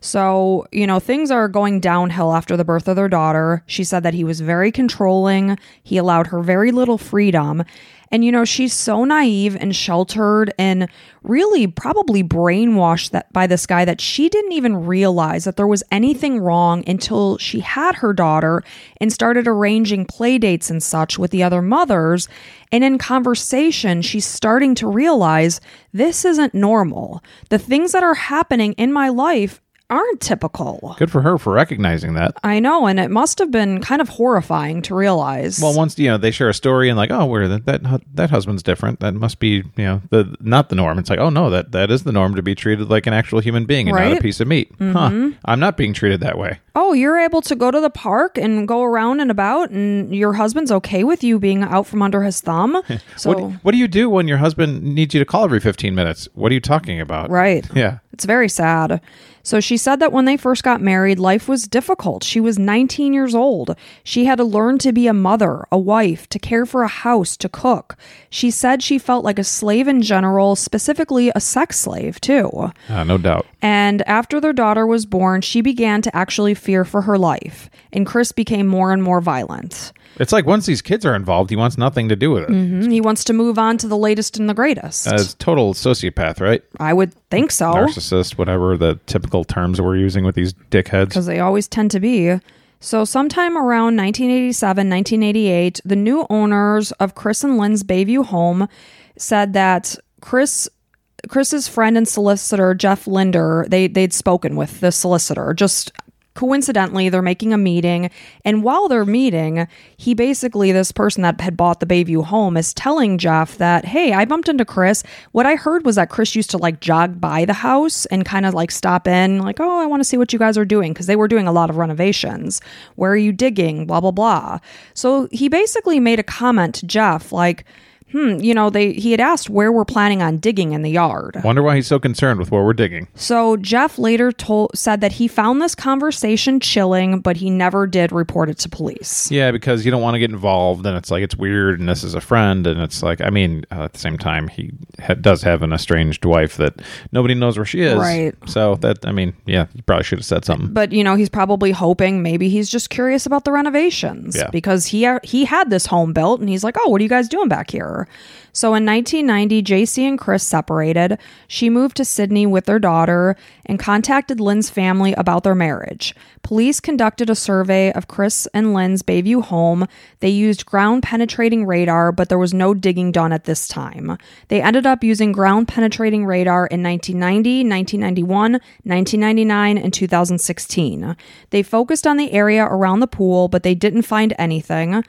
So, you know, things are going downhill after the birth of their daughter. She said that he was very controlling. He allowed her very little freedom. And, you know, she's so naive and sheltered and really probably brainwashed that by this guy that she didn't even realize that there was anything wrong until she had her daughter and started arranging play dates and such with the other mothers. And in conversation, she's starting to realize this isn't normal. The things that are happening in my life aren't typical. Good for her for recognizing that. I know, and it must have been kind of horrifying to realize. Well, once you know they share a story and like, oh, where that that that husband's different. That must be you know the not the norm. It's like, oh no, that that is the norm to be treated like an actual human being and not Right? Mm-hmm. a piece of meat. Huh? I'm not being treated that way. oh, you're able to go to the park and go around and about, and your husband's okay with you being out from under his thumb. (laughs) So, What what do you do when your husband needs you to call every 15 minutes? What are you talking about? right. Yeah. It's very sad. So she said that when they first got married, life was difficult. She was 19 years old. She had to learn to be a mother, a wife, to care for a house, to cook. She said she felt like a slave in general, specifically a sex slave, too. Uh, no doubt. And after their daughter was born, she began to actually fear for her life. And Chris became more and more violent. It's like once these kids are involved, he wants nothing to do with it. Mhm. He wants to move on to the latest and the greatest. As total sociopath, right? I would think so. Narcissist, whatever the typical terms we're using with these dickheads. because they always tend to be. So, sometime around 1987, 1988, the new owners of Chris and Lyn's Bayview home said that Chris. Chris's friend and solicitor Jeff Linder, they they'd spoken with the solicitor. Just coincidentally, they're making a meeting, and while they're meeting, he basically this person that had bought the Bayview home is telling Jeff that, "Hey, I bumped into Chris. What I heard was that Chris used to like jog by the house and kind of like stop in, like, oh, I want to see what you guys are doing because they were doing a lot of renovations. Where are you digging? Blah blah blah." So he basically made a comment to Jeff like. Hmm, you know, they he had asked where we're planning on digging in the yard. Wonder why he's so concerned with where we're digging. So Jeff later told said that he found this conversation chilling, but he never did report it to police. Yeah, because you don't want to get involved, and it's like it's weird, and this is a friend, and it's like, I mean, uh, at the same time, he ha- does have an estranged wife that nobody knows where she is. Right. So that, I mean, yeah, you probably should have said something. But you know, he's probably hoping maybe he's just curious about the renovations Yeah. because he he had this home built and he's like, "Oh, what are you guys doing back here?" So in 1990, JC and Chris separated. She moved to Sydney with their daughter and contacted Lyn's family about their marriage. Police conducted a survey of Chris and Lyn's Bayview home. They used ground penetrating radar, but there was no digging done at this time. They ended up using ground penetrating radar in 1990, 1991, 1999, and 2016. They focused on the area around the pool, but they didn't find anything.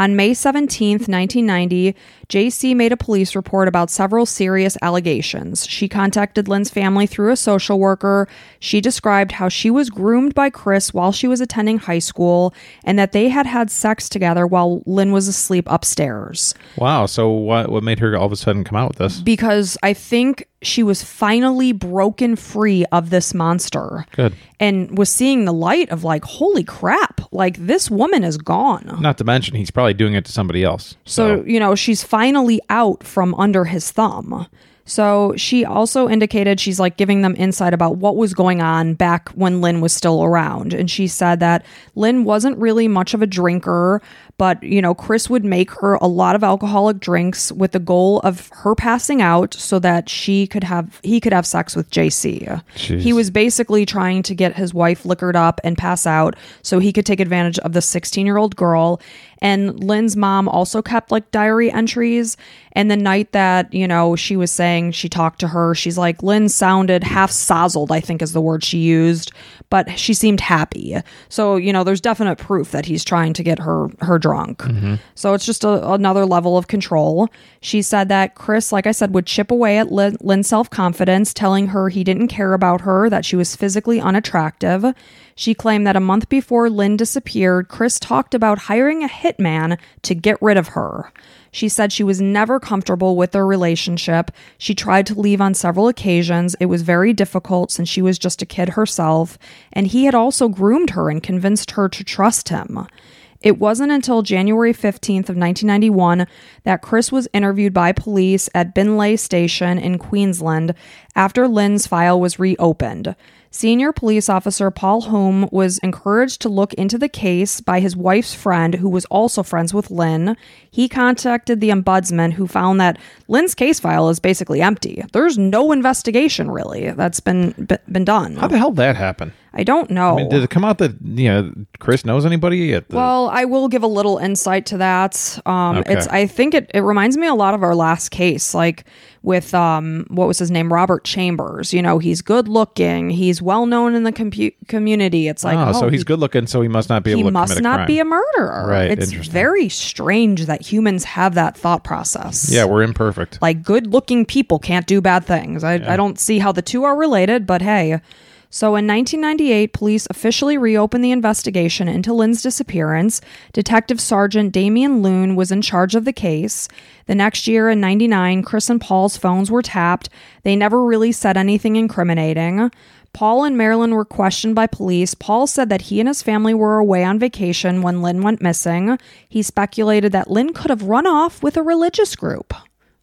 On May 17th, 1990, JC made a police report about several serious allegations. She contacted Lyn's family through a social worker. She described how she was groomed by Chris while she was attending high school and that they had had sex together while Lyn was asleep upstairs. Wow. So what what made her all of a sudden come out with this? Because I think she was finally broken free of this monster Good. and was seeing the light of like, holy crap, like this woman is gone. Not to mention, he's probably doing it to somebody else. So, you know, she's finally out from under his thumb. So she also indicated she's like giving them insight about what was going on back when Lyn was still around. And she said that Lyn wasn't really much of a drinker, but, you know, Chris would make her a lot of alcoholic drinks with the goal of her passing out so that she could have, he could have sex with JC. Jeez. He was basically trying to get his wife liquored up and pass out so he could take advantage of the 16 year old girl. And Lyn's mom also kept like diary entries. And the night that, you know, she was saying she talked to her, she's like, Lyn sounded half sozzled, I think is the word she used, but she seemed happy. So, you know, there's definite proof that he's trying to get her her drunk. Mm-hmm. So it's just a, another level of control. She said that Chris, like I said, would chip away at Lyn, Lyn's self confidence, telling her he didn't care about her, that she was physically unattractive. She claimed that a month before Lyn disappeared, Chris talked about hiring a hitman to get rid of her. She said she was never comfortable with their relationship. She tried to leave on several occasions. It was very difficult since she was just a kid herself, and he had also groomed her and convinced her to trust him. It wasn't until January 15th of 1991 that Chris was interviewed by police at Binlay Station in Queensland after Lyn's file was reopened. Senior police officer Paul Home was encouraged to look into the case by his wife's friend, who was also friends with Lyn. He contacted the ombudsman, who found that Lyn's case file is basically empty. There's no investigation really that's been been done. How the hell that happen? I don't know. I mean, did it come out that you know Chris knows anybody at the? Well, I will give a little insight to that. Um, Okay. It's I think it, it reminds me a lot of our last case, like with um, what was his name, Robert Chambers. You know, he's good looking, he's well known in the compu- community. It's like, oh, so he's he, good looking, so he must not be he must not crime. be a murderer. Right, It's very strange that humans have that thought process. yeah, we're imperfect. Like good looking people can't do bad things. I, I don't see how the two are related, but hey. So in 1998, police officially reopened the investigation into Lyn's disappearance. Detective Sergeant Damian Loone was in charge of the case. The next year in 99, Chris and Paul's phones were tapped. They never really said anything incriminating. Paul and Marilyn were questioned by police. Paul said that he and his family were away on vacation when Lyn went missing. He speculated that Lyn could have run off with a religious group.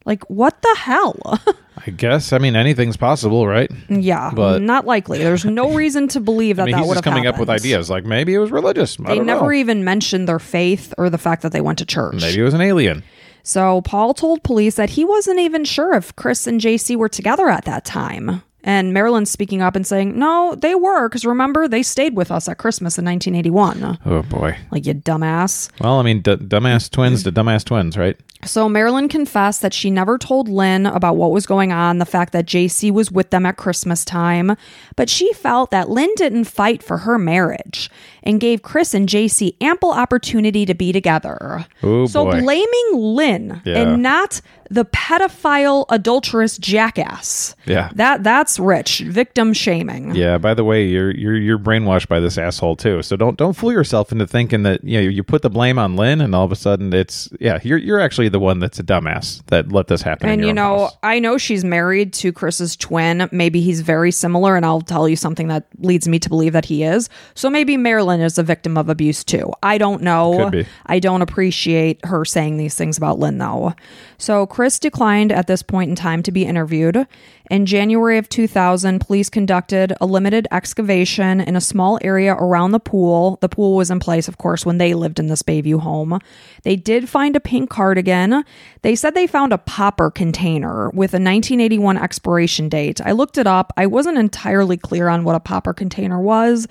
Like, what the hell? (laughs) I guess. I mean, anything's possible, right? yeah, But- not likely. There's no (laughs) reason to believe that I mean, that would have coming up with ideas like maybe it was religious. I They never know. even mentioned their faith or the fact that they went to church. Maybe it was an alien. So Paul told police that he wasn't even sure if Chris and JC were together at that time. And Marilyn's speaking up and saying, no, they were, because remember, they stayed with us at Christmas in 1981. Oh boy. Like, you dumbass. Well, I mean, d- dumbass twins to dumbass twins, right? So Marilyn confessed that she never told Lyn about what was going on, the fact that JC was with them at Christmas time, but she felt that Lyn didn't fight for her marriage and gave Chris and JC ample opportunity to be together. Oh, so boy. blaming Lyn Yeah. and not the pedophile adulterous jackass. Yeah. That that's rich. Victim shaming. Yeah. By the way, you're you're you're brainwashed by this asshole too. So don't don't fool yourself into thinking that you know you put the blame on Lyn and all of a sudden it's yeah you're you're actually the one that's a dumbass that let this happen. in And you know, house. I know she's married to Chris's twin. Maybe he's very similar, and I'll tell you something that leads me to believe that he is. So maybe Marilyn is a victim of abuse too. I don't know. I don't appreciate her saying these things about Lyn though. So Chris declined at this point in time to be interviewed. In January of 2000, police conducted a limited excavation in a small area around the pool. The pool was in place, of course, when they lived in this Bayview home. They did find a pink cardigan. They said they found a popper container with a 1981 expiration date. I looked it up. I wasn't entirely clear on what a popper container was.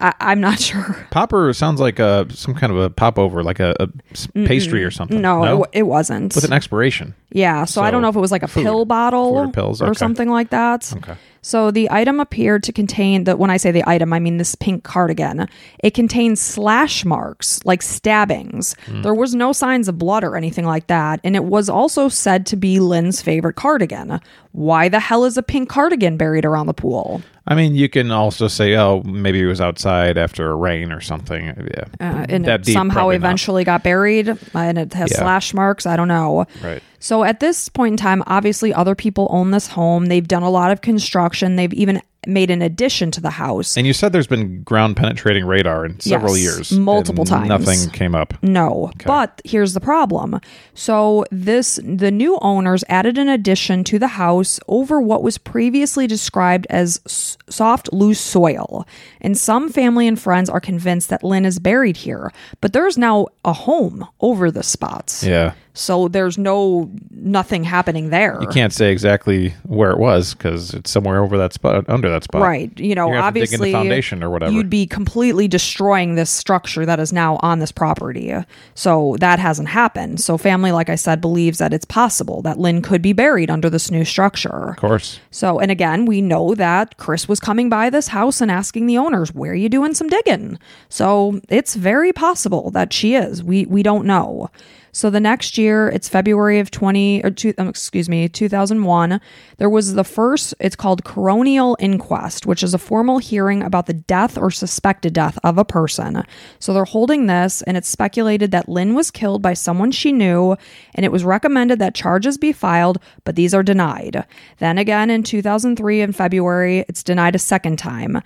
I- I'm not (laughs) sure. popper sounds like a some kind of a popover, like a pastry or something. No, It, it wasn't. with an expiration. Yeah, so, I don't know if it was like a food. pill bottle or pills, okay. something like that. Okay. So the item appeared to contain that when I say the item, I mean this pink cardigan. It contained slash marks, like stabbings. Hmm. There was no signs of blood or anything like that, and it was also said to be Lyn's favorite cardigan. Why the hell is a pink cardigan buried around the pool? I mean, you can also say, oh, maybe it was outside after a rain or something. Yeah. Uh, and That it deep, somehow probably not. eventually got buried, and it has Yeah. slash marks. I don't know. Right. So at this point in time, obviously other people own this home. They've done a lot of construction. They've even made an addition to the house. And you said there's been ground penetrating radar in several Yes, years. multiple times. Nothing came up. No, but here's the problem. So this the new owners added an addition to the house over what was previously described as s- soft loose soil. And some family and friends are convinced that Lyn is buried here, but there's now a home over the spots. Yeah. So there's no nothing happening there. You can't say exactly where it was because it's somewhere over that spot, under that spot. Right. You know, You're gonna have to dig in the obviously foundation or whatever. You'd be completely destroying this structure that is now on this property. So that hasn't happened. So family, like I said, believes that it's possible that Lyn could be buried under this new structure. Of course. So, and again, we know that Chris was coming by this house and asking the owners, "Where are you doing some digging?" So, it's very possible that she is. We we don't know. So the next year, it's February of 20 or two, um, excuse me, 2001, there was the first it's called coronial inquest, which is a formal hearing about the death or suspected death of a person. So they're holding this and it's speculated that Lyn was killed by someone she knew and it was recommended that charges be filed, but these are denied. Then again in 2003 in February, it's denied a second time.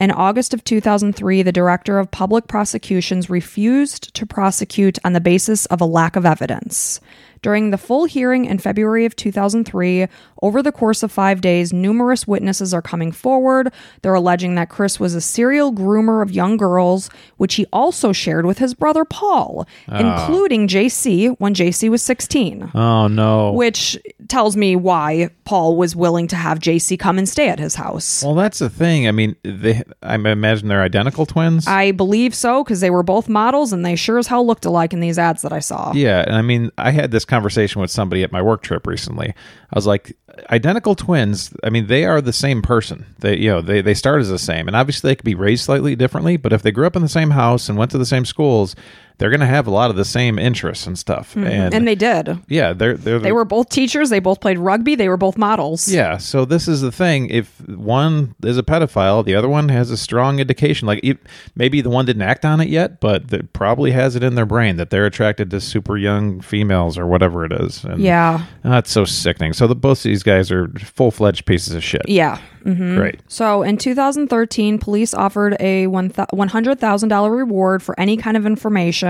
In August of 2003, the director of public prosecutions refused to prosecute on the basis of a lack of evidence. During the full hearing in February of 2003, over the course of five days, numerous witnesses are coming forward. They're alleging that Chris was a serial groomer of young girls, which he also shared with his brother Paul, ah. including JC when JC was 16 Oh no. which tells me why Paul was willing to have JC come and stay at his house. well, that's the thing. I mean, they. I imagine they're identical twins. I believe so because they were both models and they sure as hell looked alike in these ads that I saw. Yeah, and I mean, I had this conversation with somebody at my work trip recently. I was like, identical twins. I mean, they are the same person. They, you know, they they start as the same, and obviously they could be raised slightly differently. But if they grew up in the same house and went to the same schools, they're going to have a lot of the same interests and stuff. And, Mm-hmm. And they did. yeah, they're they're They were both teachers. They both played rugby. They were both models. Yeah, so this is the thing. If one is a pedophile, the other one has a strong indication. Like it, maybe the one didn't act on it yet, but that probably has it in their brain that they're attracted to super young females or whatever it is. And Yeah. that's so sickening. So the, both of these guys are full fledged pieces of shit. Yeah. Mm-hmm. Great. So in 2013, police offered a one $100,000 reward for any kind of information.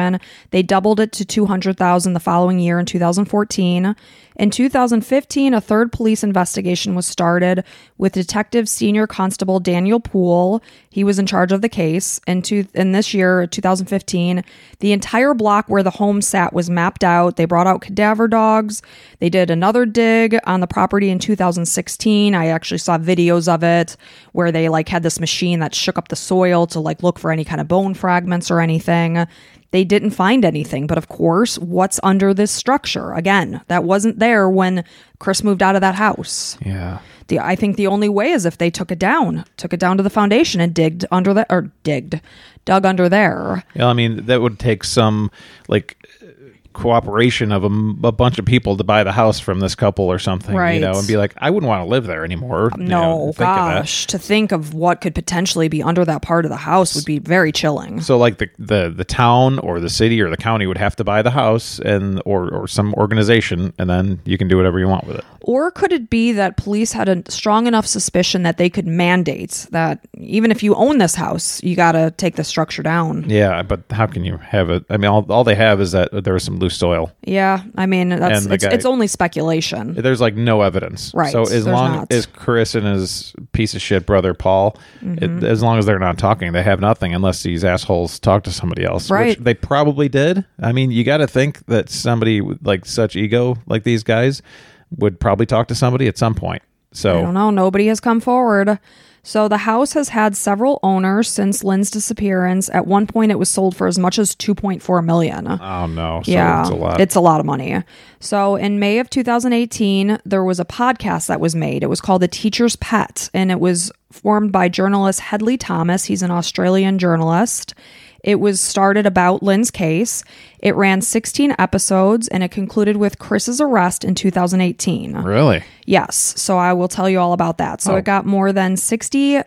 They doubled it to 200,000 the following year in 2014. In 2015, a third police investigation was started with Detective Senior Constable Daniel Poole. He was in charge of the case. In, two, in this year, 2015, the entire block where the home sat was mapped out. They brought out cadaver dogs. They did another dig on the property in 2016. I actually saw videos of it where they like had this machine that shook up the soil to like look for any kind of bone fragments or anything. They didn't find anything, but of course, what's under this structure? Again, that wasn't there when Chris moved out of that house. Yeah. The, I think the only way is if they took it down, took it down to the foundation and digged under the or digged, dug under there. Yeah, I mean, that would take some like cooperation of a bunch of people to buy the house from this couple or something, you know, and be like, I wouldn't want to live there anymore. you know, No, of that. gosh, to think of what could potentially be under that part of the house would be very chilling. So like the, the the town or the city or the county would have to buy the house and or or some organization and then you can do whatever you want with it. Or could it be that police had a strong enough suspicion that they could mandate that even if you own this house, you got to take the structure down? Yeah, but how can you have it? I mean, all, all they have is that there was some loose soil. Yeah, I mean that's And the it's, guy- it's only speculation. There's like no evidence. Right, So as there's long not. as Chris and his piece of shit brother Paul, Mm-hmm. it, as long as they're not talking, they have nothing unless these assholes talk to somebody else. Right. Which they probably did. I mean, you got to think that somebody with like such ego like these guys would probably talk to somebody at some point. So I don't know. Nobody has come forward. So the house has had several owners since Lyn's disappearance. At one point, it was sold for as much as 2.4 million. Oh no! So yeah, it's a lot. It's a lot of money. So in May of 2018, there was a podcast that was made. It was called The Teacher's Pet, and it was formed by journalist Hedley Thomas. He's an Australian journalist. It was started about Lyn's case. It ran 16 episodes and it concluded with Chris's arrest in 2018. really? Yes. So I will tell you all about that. So Oh. it got more than 60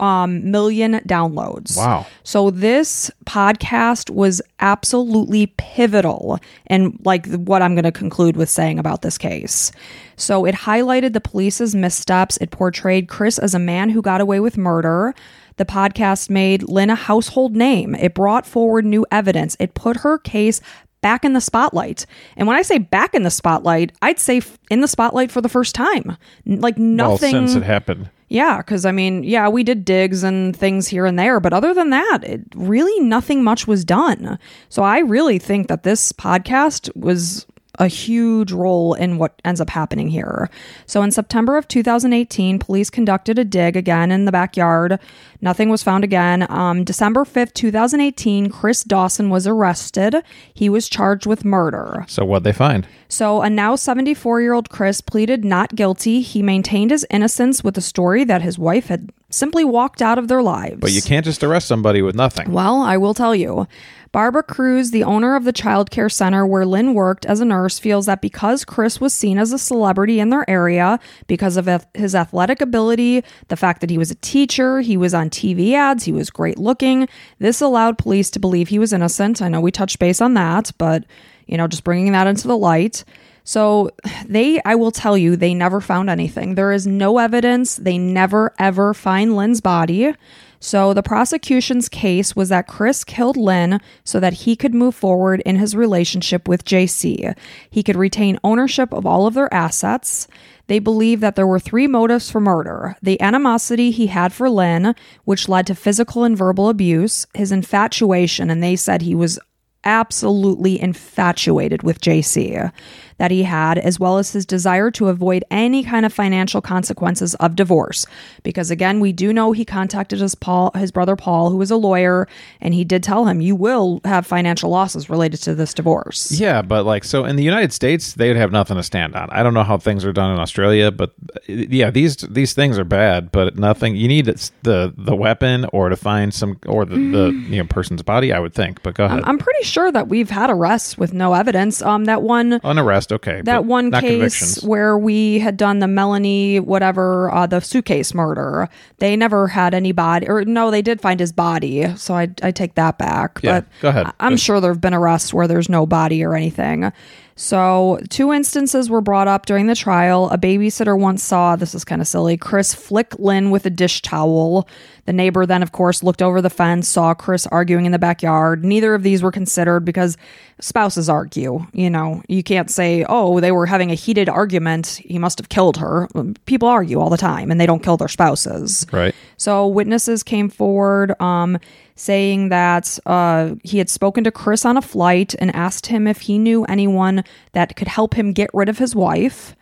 um, million downloads. Wow. So this podcast was absolutely pivotal and like what I'm going to conclude with saying about this case. So it highlighted the police's missteps. It portrayed Chris as a man who got away with murder. The podcast made Lyn a household name. It brought forward new evidence. It put her case back in the spotlight. And when I say back in the spotlight, I'd say in the spotlight for the first time. Like nothing Well, since it happened. yeah, because I mean, yeah, we did digs and things here and there, but other than that, it really nothing much was done. So I really think that this podcast was a huge role in what ends up happening here. So in September of 2018, police conducted a dig again in the backyard. Nothing was found again. Um, December 5th, 2018, Chris Dawson was arrested. He was charged with murder. So what'd they find? So a now 74 year old Chris pleaded not guilty. He maintained his innocence with the story that his wife had simply walked out of their lives. But you can't just arrest somebody with nothing. Well, I will tell you. Barbara Cruise, the owner of the child care center where Lyn worked as a nurse, feels that because Chris was seen as a celebrity in their area, because of his athletic ability, the fact that he was a teacher, he was on TV ads, he was great looking, this allowed police to believe he was innocent. I know we touched base on that, but, you know, just bringing that into the light. So they, I will tell you, they never found anything. There is no evidence. They never, ever find Lyn's body. So the prosecution's case was that Chris killed Lyn so that he could move forward in his relationship with JC. He could retain ownership of all of their assets. They believe that there were three motives for murder the animosity he had for Lyn, which led to physical and verbal abuse, his infatuation, and they said he was absolutely infatuated with JC that he had, as well as his desire to avoid any kind of financial consequences of divorce. Because again, we do know he contacted his Paul, his brother Paul, who was a lawyer, and he did tell him, "You will have financial losses related to this divorce." Yeah, but like so in the United States, they would have nothing to stand on. I don't know how things are done in Australia, but uh, yeah, these these things are bad, but nothing. You need the the weapon or to find some or the, the you know person's body. I would think, but go ahead. I'm, I'm pretty sure that we've had arrests with no evidence. Um, that one An arrest, okay. that one case where we had done the Melanie whatever uh, the suitcase murder. They never had any body, or no, they did find his body. So I I take that back. Yeah, but go ahead. I'm Go- sure there have been arrests where there's no body or anything. So, two instances were brought up during the trial. A babysitter once saw, this is kind of silly, Chris flick Lyn with a dish towel. The neighbor then, of course, looked over the fence, saw Chris arguing in the backyard. Neither of these were considered because spouses argue. You know, you can't say, oh, they were having a heated argument. He must have killed her. People argue all the time and they don't kill their spouses. right. So witnesses came forward um, saying that uh, he had spoken to Chris on a flight and asked him if he knew anyone that could help him get rid of his wife.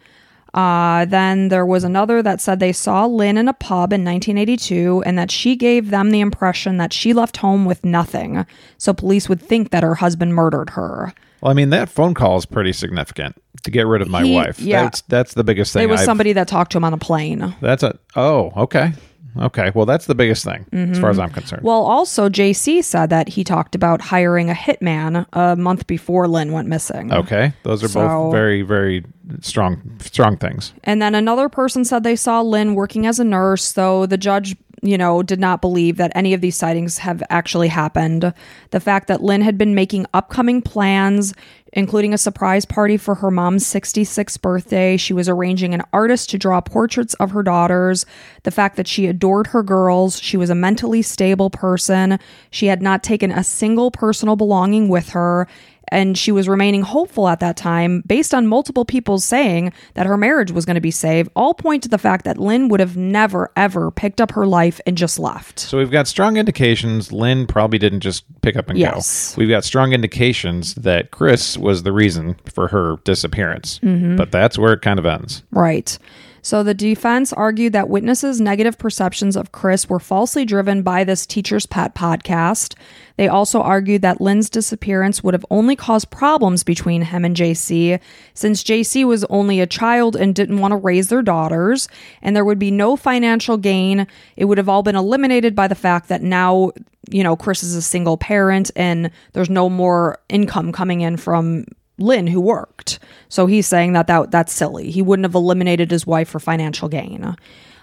Uh, then there was another that said they saw Lyn in a pub in 1982 and that she gave them the impression that she left home with nothing. So police would think that her husband murdered her. Well, I mean that phone call is pretty significant to get rid of my He- wife. yeah. That's that's the biggest thing. It was I've- somebody that talked to him on a plane. That's a oh okay okay. Well, that's the biggest thing as far as I'm concerned. Mm-hmm. Well, also, JC said that he talked about hiring a hitman a month before Lyn went missing. okay, those are So- both very very strong strong things. And then another person said they saw Lyn working as a nurse, though the judge, you know, did not believe that any of these sightings have actually happened. The fact that Lyn had been making upcoming plans, including a surprise party for her mom's 66th birthday. She was arranging an artist to draw portraits of her daughters. The fact that she adored her girls. She was a mentally stable person. She had not taken a single personal belonging with her and she was remaining hopeful at that time based on multiple people saying that her marriage was going to be saved all point to the fact that lyn would have never ever picked up her life and just left So we've got strong indications Lyn probably didn't just pick up and Yes. go. We've got strong indications that Chris was the reason for her disappearance. Mm-hmm. But that's where it kind of ends. Right. So the defense argued that witnesses' negative perceptions of Chris were falsely driven by this Teacher's Pet podcast. They also argued that Lyn's disappearance would have only caused problems between him and JC, since JC was only a child and didn't want to raise their daughters, and there would be no financial gain. It would have all been eliminated by the fact that now, you know, Chris is a single parent and there's no more income coming in from Lyn who worked. So he's saying that, that that's silly. He wouldn't have eliminated his wife for financial gain.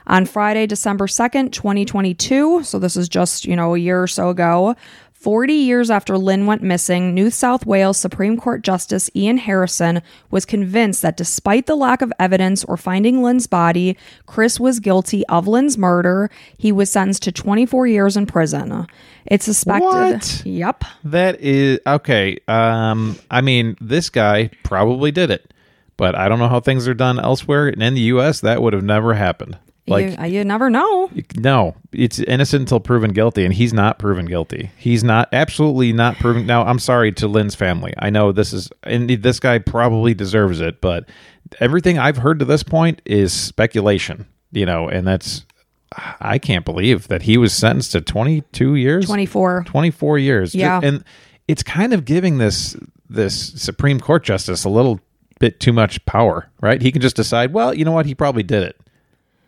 On Friday, December 2nd, 2022, so this is just, you know, a year or so ago, 40 years after Lyn went missing, New South Wales Supreme Court Justice Ian Harrison was convinced that despite the lack of evidence or finding Lyn's body, Chris was guilty of Lyn's murder. He was sentenced to 24 years in prison. It's suspected. What? Yep. That is okay. Um, I mean, this guy probably did it, but I don't know how things are done elsewhere. And in the U.S., that would have never happened. Like you, you never know. no, it's innocent until proven guilty, and he's not proven guilty. He's not absolutely not proven. Now, I'm sorry to Lyn's family. I know this is, and this guy probably deserves it, but everything I've heard to this point is speculation. You know, and that's I can't believe that he was sentenced to 22 years, 24. 24 years. Yeah. and it's kind of giving this this Supreme Court justice a little bit too much power, right? He can just decide, well, you know what, he probably did it,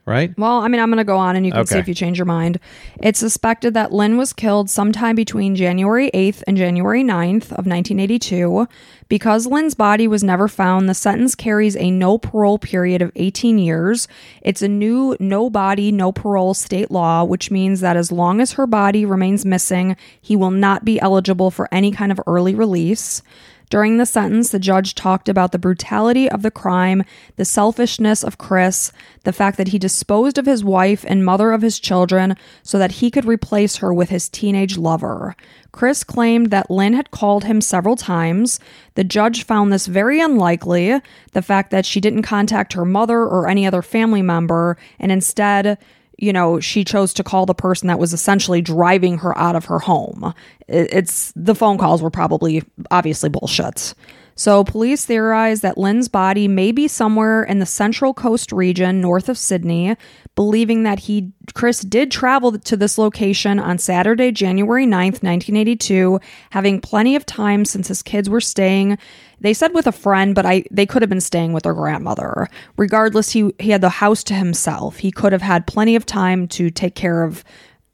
right? Well, I mean, I'm going to go on and you can see if you change your mind. It's suspected that Lyn was killed sometime between January 8th and January 9th of 1982. Because Lyn's body was never found, the sentence carries a no parole period of 18 years. It's a new no body, no parole state law, which means that as long as her body remains missing, he will not be eligible for any kind of early release. During the sentence, the judge talked about the brutality of the crime, the selfishness of Chris, the fact that he disposed of his wife and mother of his children so that he could replace her with his teenage lover. Chris claimed that Lyn had called him several times. The judge found this very unlikely, the fact that she didn't contact her mother or any other family member, and instead, you know, she chose to call the person that was essentially driving her out of her home. It's the phone calls were probably obviously bullshit. So, police theorize that Lyn's body may be somewhere in the Central Coast region north of Sydney, believing that he Chris did travel to this location on Saturday, January 9th, 1982, having plenty of time since his kids were staying they said with a friend, but I they could have been staying with their grandmother. Regardless, he he had the house to himself. He could have had plenty of time to take care of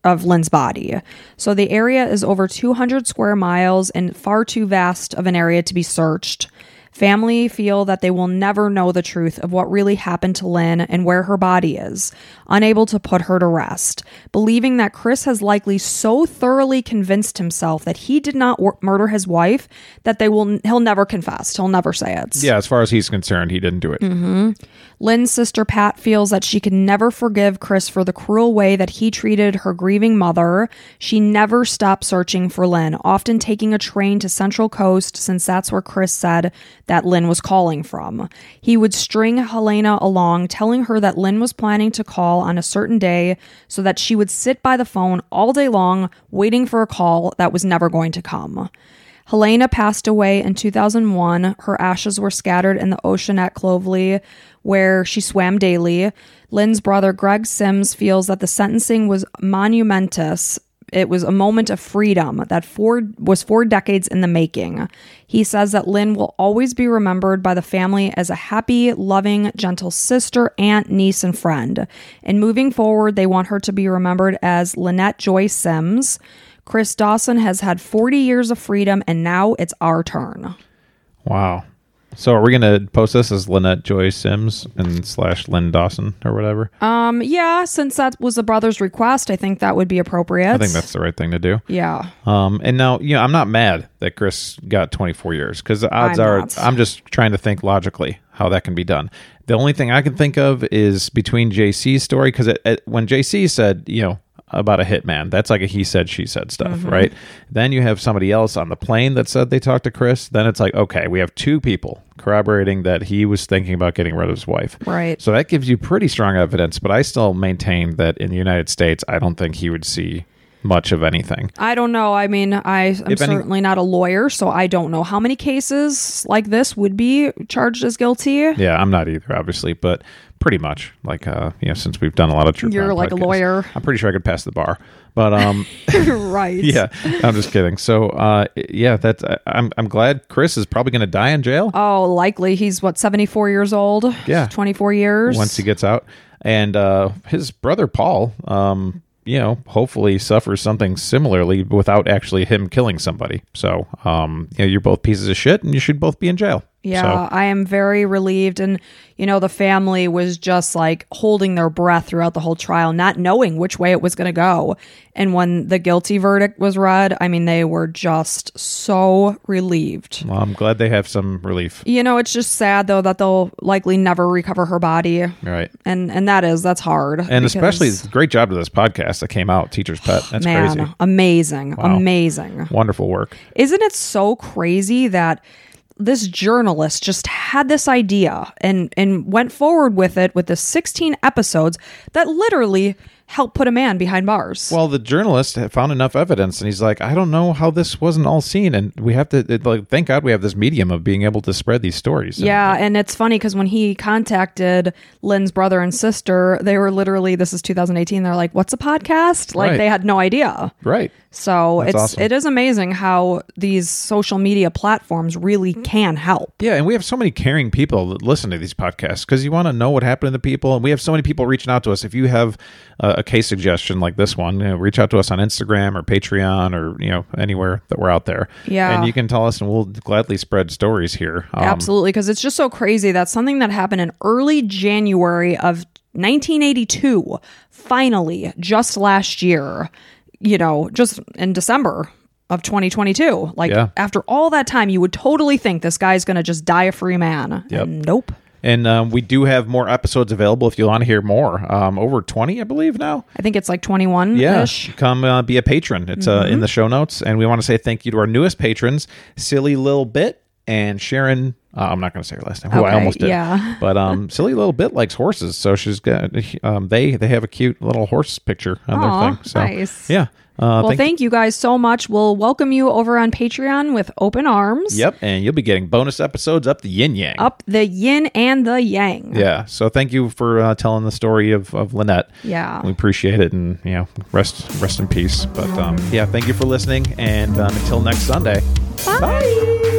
of Lyn's body. So the area is over 200 square miles and far too vast of an area to be searched. Family feel that they will never know the truth of what really happened to Lyn and where her body is, unable to put her to rest, believing that Chris has likely so thoroughly convinced himself that he did not wor- murder his wife that they will he'll never confess. He'll never say it. Yeah, as far as he's concerned, he didn't do it. Mm-hmm. Lyn's sister Pat feels that she can never forgive Chris for the cruel way that he treated her grieving mother. She never stopped searching for Lyn, often taking a train to Central Coast since that's where Chris said that Lyn was calling from. He would string Helena along, telling her that Lyn was planning to call on a certain day so that she would sit by the phone all day long waiting for a call that was never going to come. Helena passed away in 2001. Her ashes were scattered in the ocean at Clovelly, where she swam daily. Lyn's brother, Greg Simms, feels that the sentencing was monumentous. It was a moment of freedom that four, was four decades in the making. He says that Lyn will always be remembered by the family as a happy, loving, gentle sister, aunt, niece, and friend. And moving forward, they want her to be remembered as Lynette Joy Simms. Chris Dawson has had 40 years of freedom, and now it's our turn. Wow. So are we going to post this as Lynette Joy Simms and slash Lyn Dawson or whatever? Um, yeah, since that was the brother's request, I think that would be appropriate. I think that's the right thing to do. yeah. Um, and now, you know, I'm not mad that Chris got 24 years because the odds I'm are, not. I'm just trying to think logically how that can be done. The only thing I can think of is between JC's story because when JC said, you know, about a hitman, that's like a he said, she said stuff, Mm-hmm. right? Then you have somebody else on the plane that said they talked to Chris. Then it's like, okay, we have two people corroborating that he was thinking about getting rid of his wife. Right. So that gives you pretty strong evidence, but I still maintain that in the United States, I don't think he would see much of anything. I don't know. I mean, I am any- certainly not a lawyer, so I don't know how many cases like this would be charged as guilty. Yeah, I'm not either, obviously, but pretty much like uh, you know, since we've done a lot of true You're crime like a lawyer. I'm pretty sure I could pass the bar, but um, (laughs) right. (laughs) yeah, I'm just kidding. So uh, yeah, that's I- I'm I'm glad Chris is probably going to die in jail Oh, likely. He's what, 74 years old? Yeah. 24 years? once he gets out, and uh, his brother Paul, um, you know, hopefully suffers something similarly without actually him killing somebody. So um, you know, you're both pieces of shit, and you should both be in jail. Yeah, So, I am very relieved. And, you know, the family was just like holding their breath throughout the whole trial, not knowing which way it was going to go. And when the guilty verdict was read, I mean, they were just so relieved. well, I'm glad they have some relief. You know, it's just sad though that they'll likely never recover her body. Right. And and that is that's hard. And especially great job to this podcast that came out, Teacher's Pet. That's man, crazy. amazing. Amazing. Wonderful work. Isn't it so crazy that this journalist just had this idea and and went forward with it with the 16 episodes that literally helped put a man behind bars. Well, the journalist had found enough evidence, and he's like, I don't know how this wasn't all seen, and we have to. It, like, thank God we have this medium of being able to spread these stories. And- yeah, and it's funny because when he contacted Lyn's brother and sister, they were literally this is 2018. They're like, "What's a podcast?" Like Right. they had no idea. right. So That's it's awesome. it is amazing how these social media platforms really can help. Yeah, and we have so many caring people that listen to these podcasts because you want to know what happened to the people, and we have so many people reaching out to us. If you have uh, a case suggestion like this one, you know, reach out to us on Instagram or Patreon or you know anywhere that we're out there. Yeah. and you can tell us, and we'll gladly spread stories here. Um, Absolutely, because it's just so crazy that something that happened in early January of 1982, finally, just last year, you know, just in December of 2022, like Yeah. after all that time, you would totally think this guy's going to just die a free man. Yep. Nope. And um, we do have more episodes available if you want to hear more. Um, over 20, I believe, now. I think it's like 21 Yeah. Come uh, be a patron. It's uh, in the show notes. And we want to say thank you to our newest patrons, Silly Little Bit and Sharon. Uh, I'm not going to say her last name. Who I almost did. yeah. (laughs) But um, Silly Little Bit likes horses. So she's got, um, they, they have a cute little horse picture on Aw, their thing. So, nice. Yeah. Uh, Well, thank, you guys so much. We'll welcome you over on Patreon with open arms. Yep. And you'll be getting bonus episodes up the yin yang. Up the yin and the yang. Yeah. So thank you for uh, telling the story of, of Lynette. Yeah. We appreciate it and, you know, rest rest in peace. But um, yeah, thank you for listening. And um, until next Sunday. Bye.